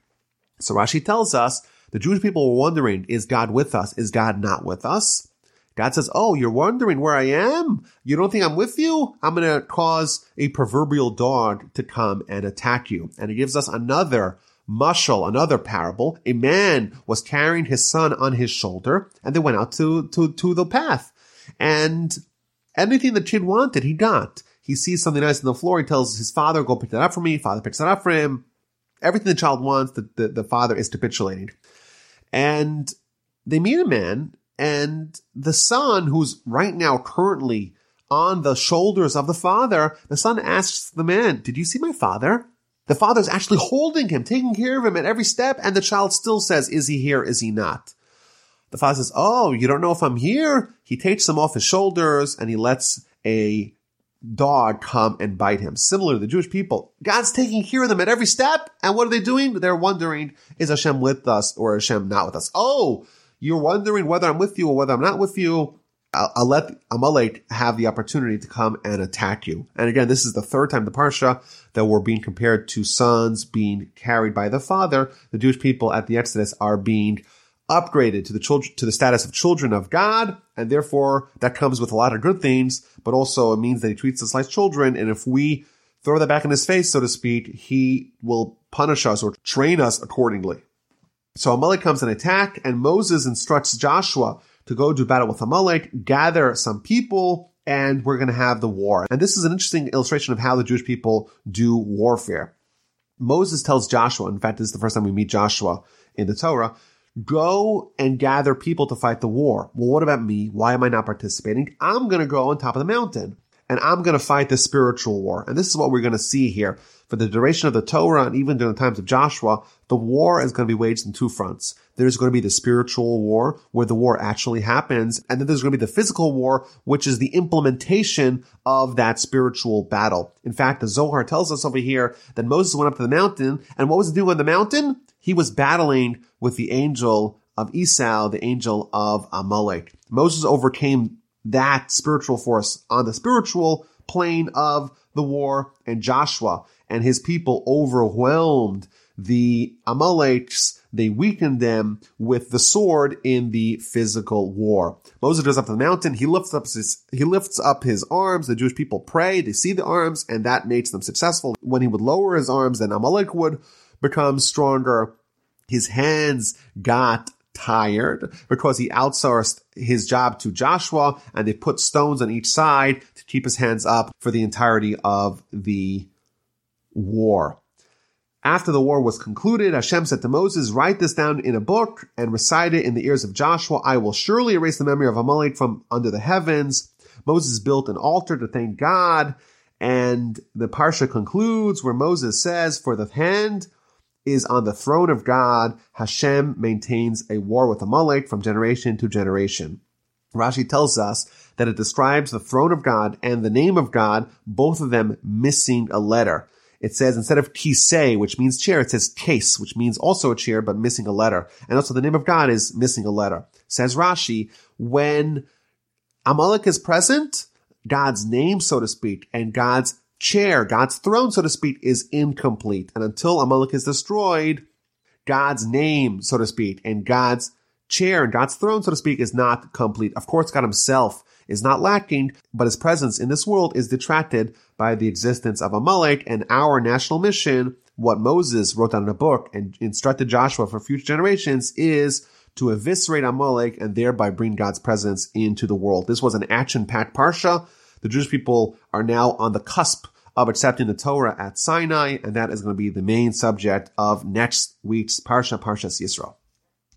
So Rashi tells us the Jewish people were wondering, is God with us? Is God not with us? God says, Oh, you're wondering where I am? You don't think I'm with you? I'm going to cause a proverbial dog to come and attack you. And he gives us another mushal, another parable. A man was carrying his son on his shoulder and they went out to, to, to the path. And anything the kid wanted, he got. He sees something nice on the floor. He tells his father, go pick that up for me. Father picks that up for him. Everything the child wants, the, the, the father is capitulating. And they meet a man and the son, who's right now currently on the shoulders of the father, the son asks the man, did you see my father? The father's actually holding him, taking care of him at every step, and the child still says, is he here? Is he not? The father says, oh, you don't know if I'm here? He takes him off his shoulders and he lets a dog come and bite him. Similar to the Jewish people. God's taking care of them at every step. And what are they doing? They're wondering, is Hashem with us or Hashem not with us? Oh, you're wondering whether I'm with you or whether I'm not with you, I'll, I'll let Amalek have the opportunity to come and attack you. And again, this is the third time the Parsha that we're being compared to sons being carried by the father. The Jewish people at the Exodus are being upgraded to the children, to the status of children of God. And therefore that comes with a lot of good things, but also it means that he treats us like children. And if we throw that back in his face, so to speak, he will punish us or train us accordingly. So Amalek comes and attack, and Moses instructs Joshua to go do battle with Amalek, gather some people, and we're going to have the war. And this is an interesting illustration of how the Jewish people do warfare. Moses tells Joshua, in fact, this is the first time we meet Joshua in the Torah, go and gather people to fight the war. Well, what about me? Why am I not participating? I'm going to go on top of the mountain and I'm going to fight the spiritual war. And this is what we're going to see here. For the duration of the Torah and even during the times of Joshua, the war is going to be waged in two fronts. There's going to be the spiritual war where the war actually happens. And then there's going to be the physical war, which is the implementation of that spiritual battle. In fact, the Zohar tells us over here that Moses went up to the mountain and what was he doing on the mountain? He was battling with the angel of Esau, the angel of Amalek. Moses overcame that spiritual force on the spiritual plane of the war and Joshua and his people overwhelmed the Amaleks. They weakened them with the sword in the physical war. Moses goes up to the mountain. He lifts up his, he lifts up his arms. The Jewish people pray. They see the arms and that makes them successful. When he would lower his arms, then Amalek would become stronger. His hands got tired because he outsourced his job to Joshua and they put stones on each side to keep his hands up for the entirety of the war. After the war was concluded, Hashem said to Moses, write this down in a book and recite it in the ears of Joshua. I will surely erase the memory of Amalek from under the heavens. Moses built an altar to thank God. And the Parsha concludes where Moses says, for the hand is on the throne of God. Hashem maintains a war with Amalek from generation to generation. Rashi tells us that it describes the throne of God and the name of God, both of them missing a letter. It says instead of kisei, which means chair, it says kes, which means also a chair, but missing a letter. And also the name of God is missing a letter. Says Rashi, when Amalek is present, God's name, so to speak, and God's chair, God's throne, so to speak, is incomplete. And until Amalek is destroyed, God's name, so to speak, and God's chair and God's throne, so to speak, is not complete. Of course, God himself is not lacking, but his presence in this world is detracted by the existence of Amalek and our national mission. What Moses wrote down in a book and instructed Joshua for future generations is to eviscerate Amalek and thereby bring God's presence into the world. This was an action-packed parsha the Jewish people are now on the cusp of accepting the Torah at Sinai, and that is going to be the main subject of next week's Parsha, Parshas Yisro.